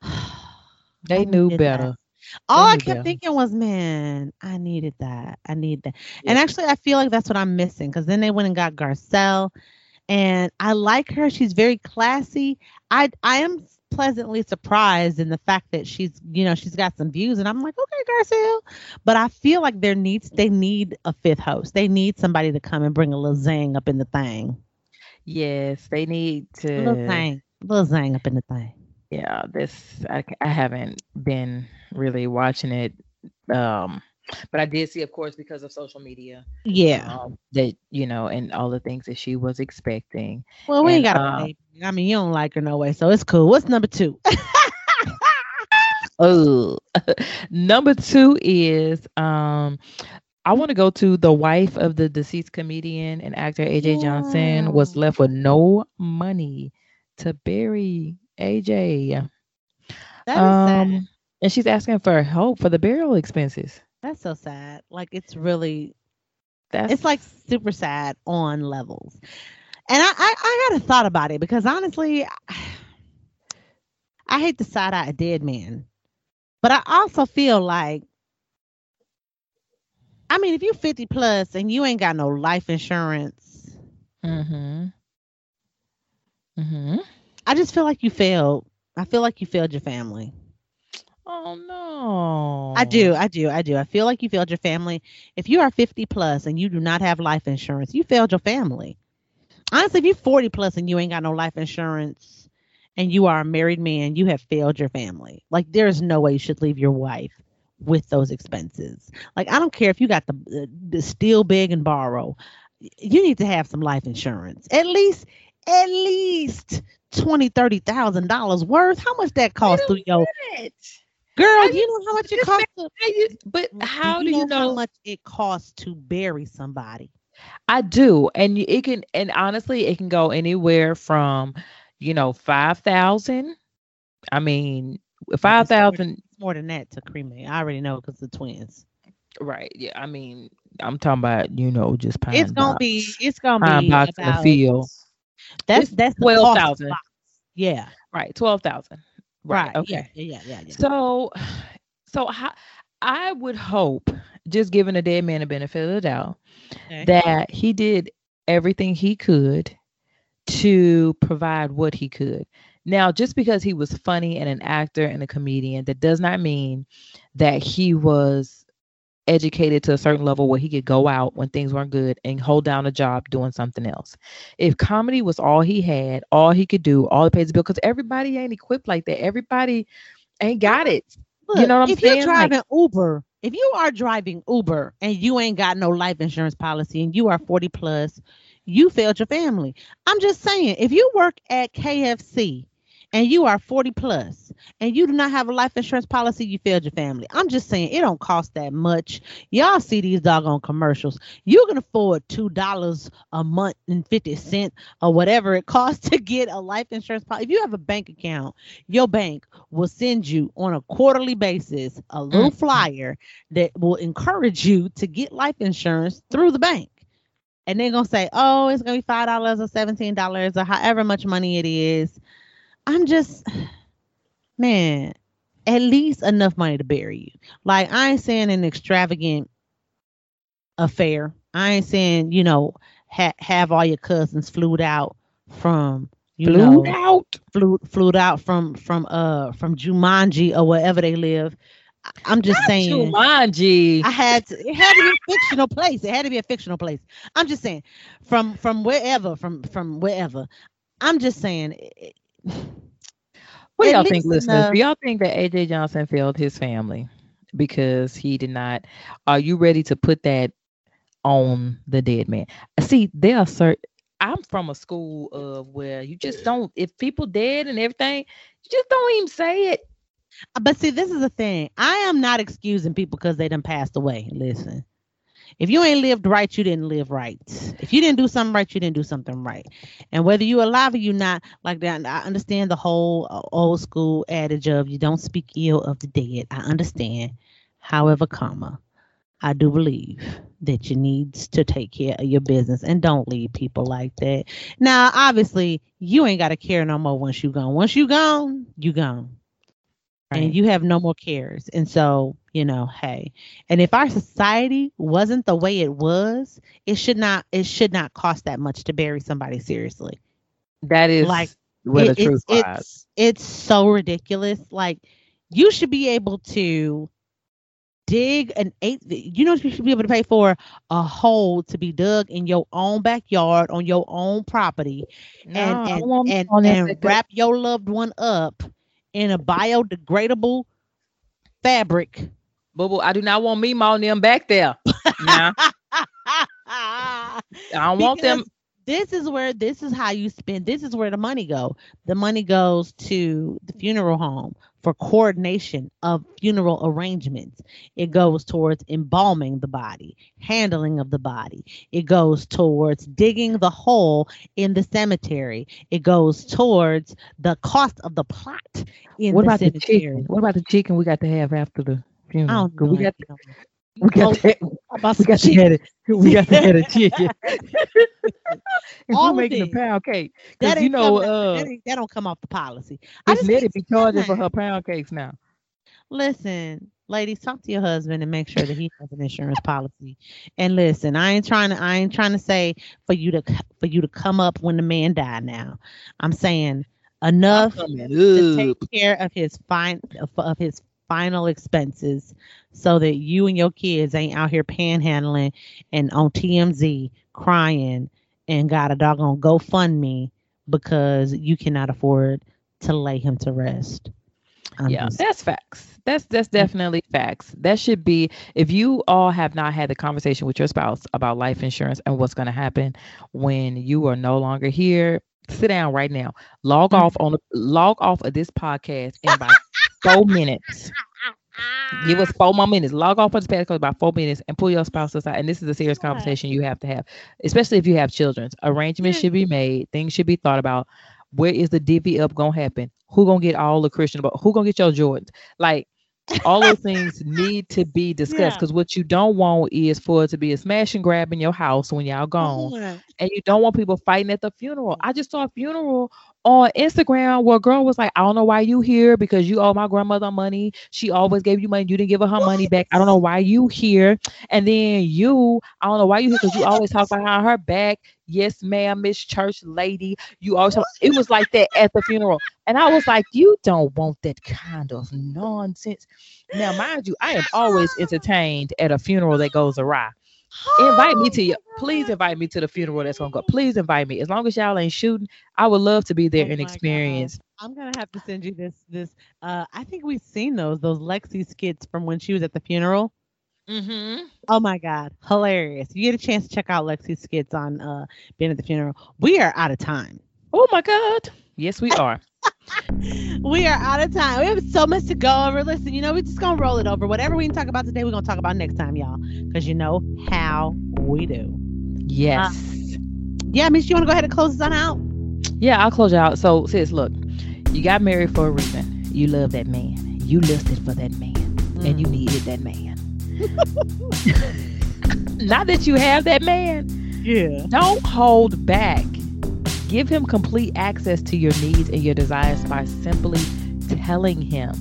they knew better. That. All I kept thinking was, man, I needed that. I need that. Yeah. And actually, I feel like that's what I'm missing because then they went and got Garcelle, and I like her. She's very classy. I I am pleasantly surprised in the fact that she's you know she's got some views and i'm like okay garcelle but i feel like there needs they need a fifth host they need somebody to come and bring a little zang up in the thing yes they need to a little zang a little zang up in the thing yeah this i, I haven't been really watching it um but I did see, of course, because of social media. Yeah. Um, that you know, and all the things that she was expecting. Well, we and, ain't got um, a I mean, you don't like her no way, so it's cool. What's number two? oh, number two is um. I want to go to the wife of the deceased comedian and actor AJ yeah. Johnson was left with no money to bury AJ. That is um, sad. And she's asking for help for the burial expenses. That's so sad. Like it's really that's it's like super sad on levels. And I, I, I had a thought about it because honestly, I hate to side eye a dead man, but I also feel like, I mean, if you're 50 plus and you ain't got no life insurance, mm-hmm. Mm-hmm. I just feel like you failed. I feel like you failed your family. Oh no. I do. I do. I do. I feel like you failed your family. If you are 50 plus and you do not have life insurance, you failed your family. Honestly, if you're 40 plus and you ain't got no life insurance and you are a married man, you have failed your family. Like there is no way you should leave your wife with those expenses. Like I don't care if you got the the steal big and borrow. You need to have some life insurance. At least at least twenty, thirty thousand dollars worth. How much that cost through your Girl, you know how much it costs to, but how do you know, how much it costs to bury somebody? I do, and it can, and honestly, it can go anywhere from, you know, five thousand. I mean, five thousand more than that to cremate. I already know because the twins. Right. Yeah. I mean, I'm talking about you know just pine. It's gonna box, be. It's gonna pine be box about, in the field. That's that's twelve thousand. Yeah. Right. Twelve thousand. Right. right. Okay. Yeah, yeah, yeah, yeah. So, so how, I would hope, just giving a dead man a benefit of the doubt, okay. that he did everything he could to provide what he could. Now, just because he was funny and an actor and a comedian, that does not mean that he was educated to a certain level where he could go out when things weren't good and hold down a job doing something else. If comedy was all he had, all he could do, all the pays the bill, because everybody ain't equipped like that. Everybody ain't got it. Look, you know what I'm if saying? If you're driving like, Uber, if you are driving Uber and you ain't got no life insurance policy and you are 40 plus, you failed your family. I'm just saying, if you work at KFC and you are 40 plus and you do not have a life insurance policy, you failed your family. I'm just saying it don't cost that much. Y'all see these doggone commercials. You can afford two dollars a month and 50 cent or whatever it costs to get a life insurance policy. If you have a bank account, your bank will send you on a quarterly basis a little mm-hmm. flyer that will encourage you to get life insurance through the bank and they're gonna say, "Oh, it's gonna be five dollars or seventeen dollars or however much money it is." I'm just, man, at least enough money to bury you. Like I ain't saying an extravagant affair. I ain't saying you know ha- have all your cousins flew out from you Flew know out. flew flew out from from uh from Jumanji or wherever they live. I'm just saying. Jumanji. I had to. It had to be a fictional place. It had to be a fictional place. I'm just saying, from from wherever, from from wherever. I'm just saying. What do y'all think, listeners? Do y'all think that AJ Johnson failed his family because he did not? Are you ready to put that on the dead man? See, there are certain. I'm from a school of where you just don't. If people dead and everything, you just don't even say it. But see, this is the thing. I am not excusing people because they done passed away. Listen, if you ain't lived right, you didn't live right. If you didn't do something right, you didn't do something right. And whether you alive or you not, like that, I understand the whole uh, old school adage of you don't speak ill of the dead. I understand. However, comma, I do believe that you need to take care of your business and don't leave people like that. Now, obviously, you ain't got to care no more once you gone. Once you gone, you gone Right. and you have no more cares. And so, you know, hey, and if our society wasn't the way it was, it should not it should not cost that much to bury somebody seriously. That is Like, where It- the truth it's, lies. it's it's so ridiculous. Like you should be able to dig an eight you know you should be able to pay for a hole to be dug in your own backyard on your own property No, and and and, and wrap your loved one up in a biodegradable fabric. Boo boo, I do not want me on them back there. Nah, I don't want them. This is where this is how you spend. This is where the money go. The money goes to the funeral home for coordination of funeral arrangements. It goes towards embalming the body, handling of the body. It goes towards digging the hole in the cemetery. It goes towards the cost of the plot in What the about the chicken? What about the chicken we got to have after the I funeral? don't 'Cause know. we got. We got to, about we got to chicken. have it. We got to have a chicken. and All we're making a pound cake. That Because you know, coming- uh, that, that don't come off the policy. I Miss just Nettie can't be stand charging for her pound cakes now. Listen, ladies, talk to your husband and make sure that he has an insurance policy. And listen, I ain't trying to I ain't trying to say for you to for you to come up when the man died now. I'm saying enough to take care of his fine of, of his final expenses so that you and your kids ain't out here panhandling and on TMZ crying and got a doggone GoFundMe because you cannot afford to lay him to rest. I'm yeah, just- that's facts. That's that's definitely facts. That should be if you all have not had the conversation with your spouse about life insurance and what's going to happen when you are no longer here. Sit down right now. Log mm. off on log off of this podcast in about four minutes. Give us four more minutes. Log off of this podcast about four minutes and pull your spouse aside. And this is a serious Yeah. conversation you have to have, especially if you have children. Arrangements Yeah. should be made. Things should be thought about. Where is the divvy up gonna happen? Who gonna get all the Christian? But who gonna get your Jordans? Like all those things need to be discussed Yeah. because what you don't want is for it to be a smash and grab in your house when y'all gone and you don't want people fighting at the funeral. I just saw a funeral on Instagram where girl was like, I don't know why you here because you owe my grandmother money. She always gave you money. You didn't give her her money back. I don't know why you here. And then you, I don't know why you here because you always talk behind her back. Yes, ma'am, Miss Church Lady. You always talk, it was like that at the funeral. And I was like, you don't want that kind of nonsense. Now, mind you, I am always entertained at a funeral that goes awry invite me to your please invite me to the funeral that's gonna go please invite me as long as y'all ain't shooting i would love to be there Oh and my God. experience I'm gonna have to send you this. This. Uh, I think we've seen those. Those Lexi skits from when she was at the funeral. mm-hmm. Oh my God, hilarious! You get a chance to check out Lexi's skits on uh, being at the funeral. We are out of time. oh my god yes we are We are out of time. We have so much to go over. Listen, you know, we're just gonna roll it over. Whatever we can talk about today, we're gonna talk about next time, y'all. Because you know how we do. yes uh, Yeah, Miss, you want to go ahead and close this on out? yeah i'll close you out so sis look you got married for a reason you love that man you lusted for that man and you mm. needed that man not that you have that man Yeah. don't hold back give him complete access to your needs and your desires by simply telling him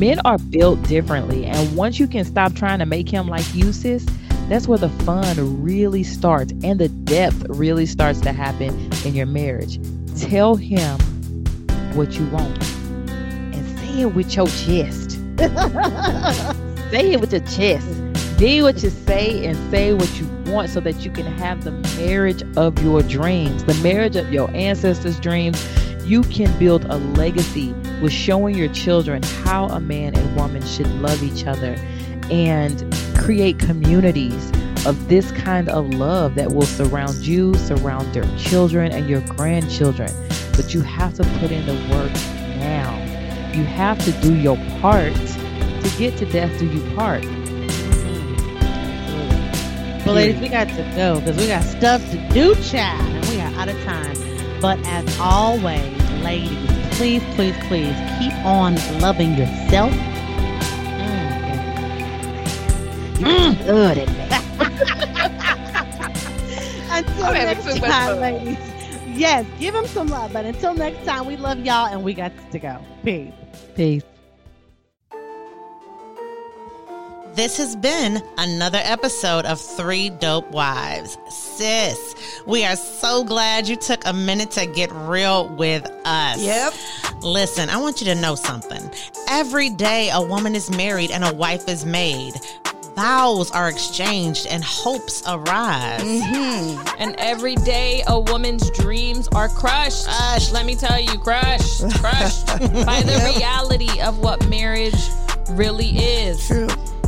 Men are built differently. And once you can stop trying to make him like you, sis, that's where the fun really starts and the depth really starts to happen in your marriage. Tell him what you want and say it with your chest. say it with your chest. Be what you say and say what you want so that you can have the marriage of your dreams, the marriage of your ancestors' dreams. You can build a legacy with showing your children how a man and woman should love each other and create communities of this kind of love that will surround you, surround your children and your grandchildren. But you have to put in the work now. You have to do your part to get to death do you part. Well, ladies, we got to go because we got stuff to do, child, and we are out of time. But as always, ladies, please, please, please keep on loving yourself. Mm. Good at Until next time, ladies. Yes, give them some love. But until next time, we love y'all and we got to go. Peace. Peace. This has been another episode of Three Dope Wives. Sis, we are so glad you took a minute to get real with us. Yep. Listen, I want you to know something. Every day a woman is married and a wife is made. Vows are exchanged and hopes arise. Mm-hmm. And every day a woman's dreams are crushed. Crushed. Let me tell you, crushed, crushed by the reality of what marriage really is. True.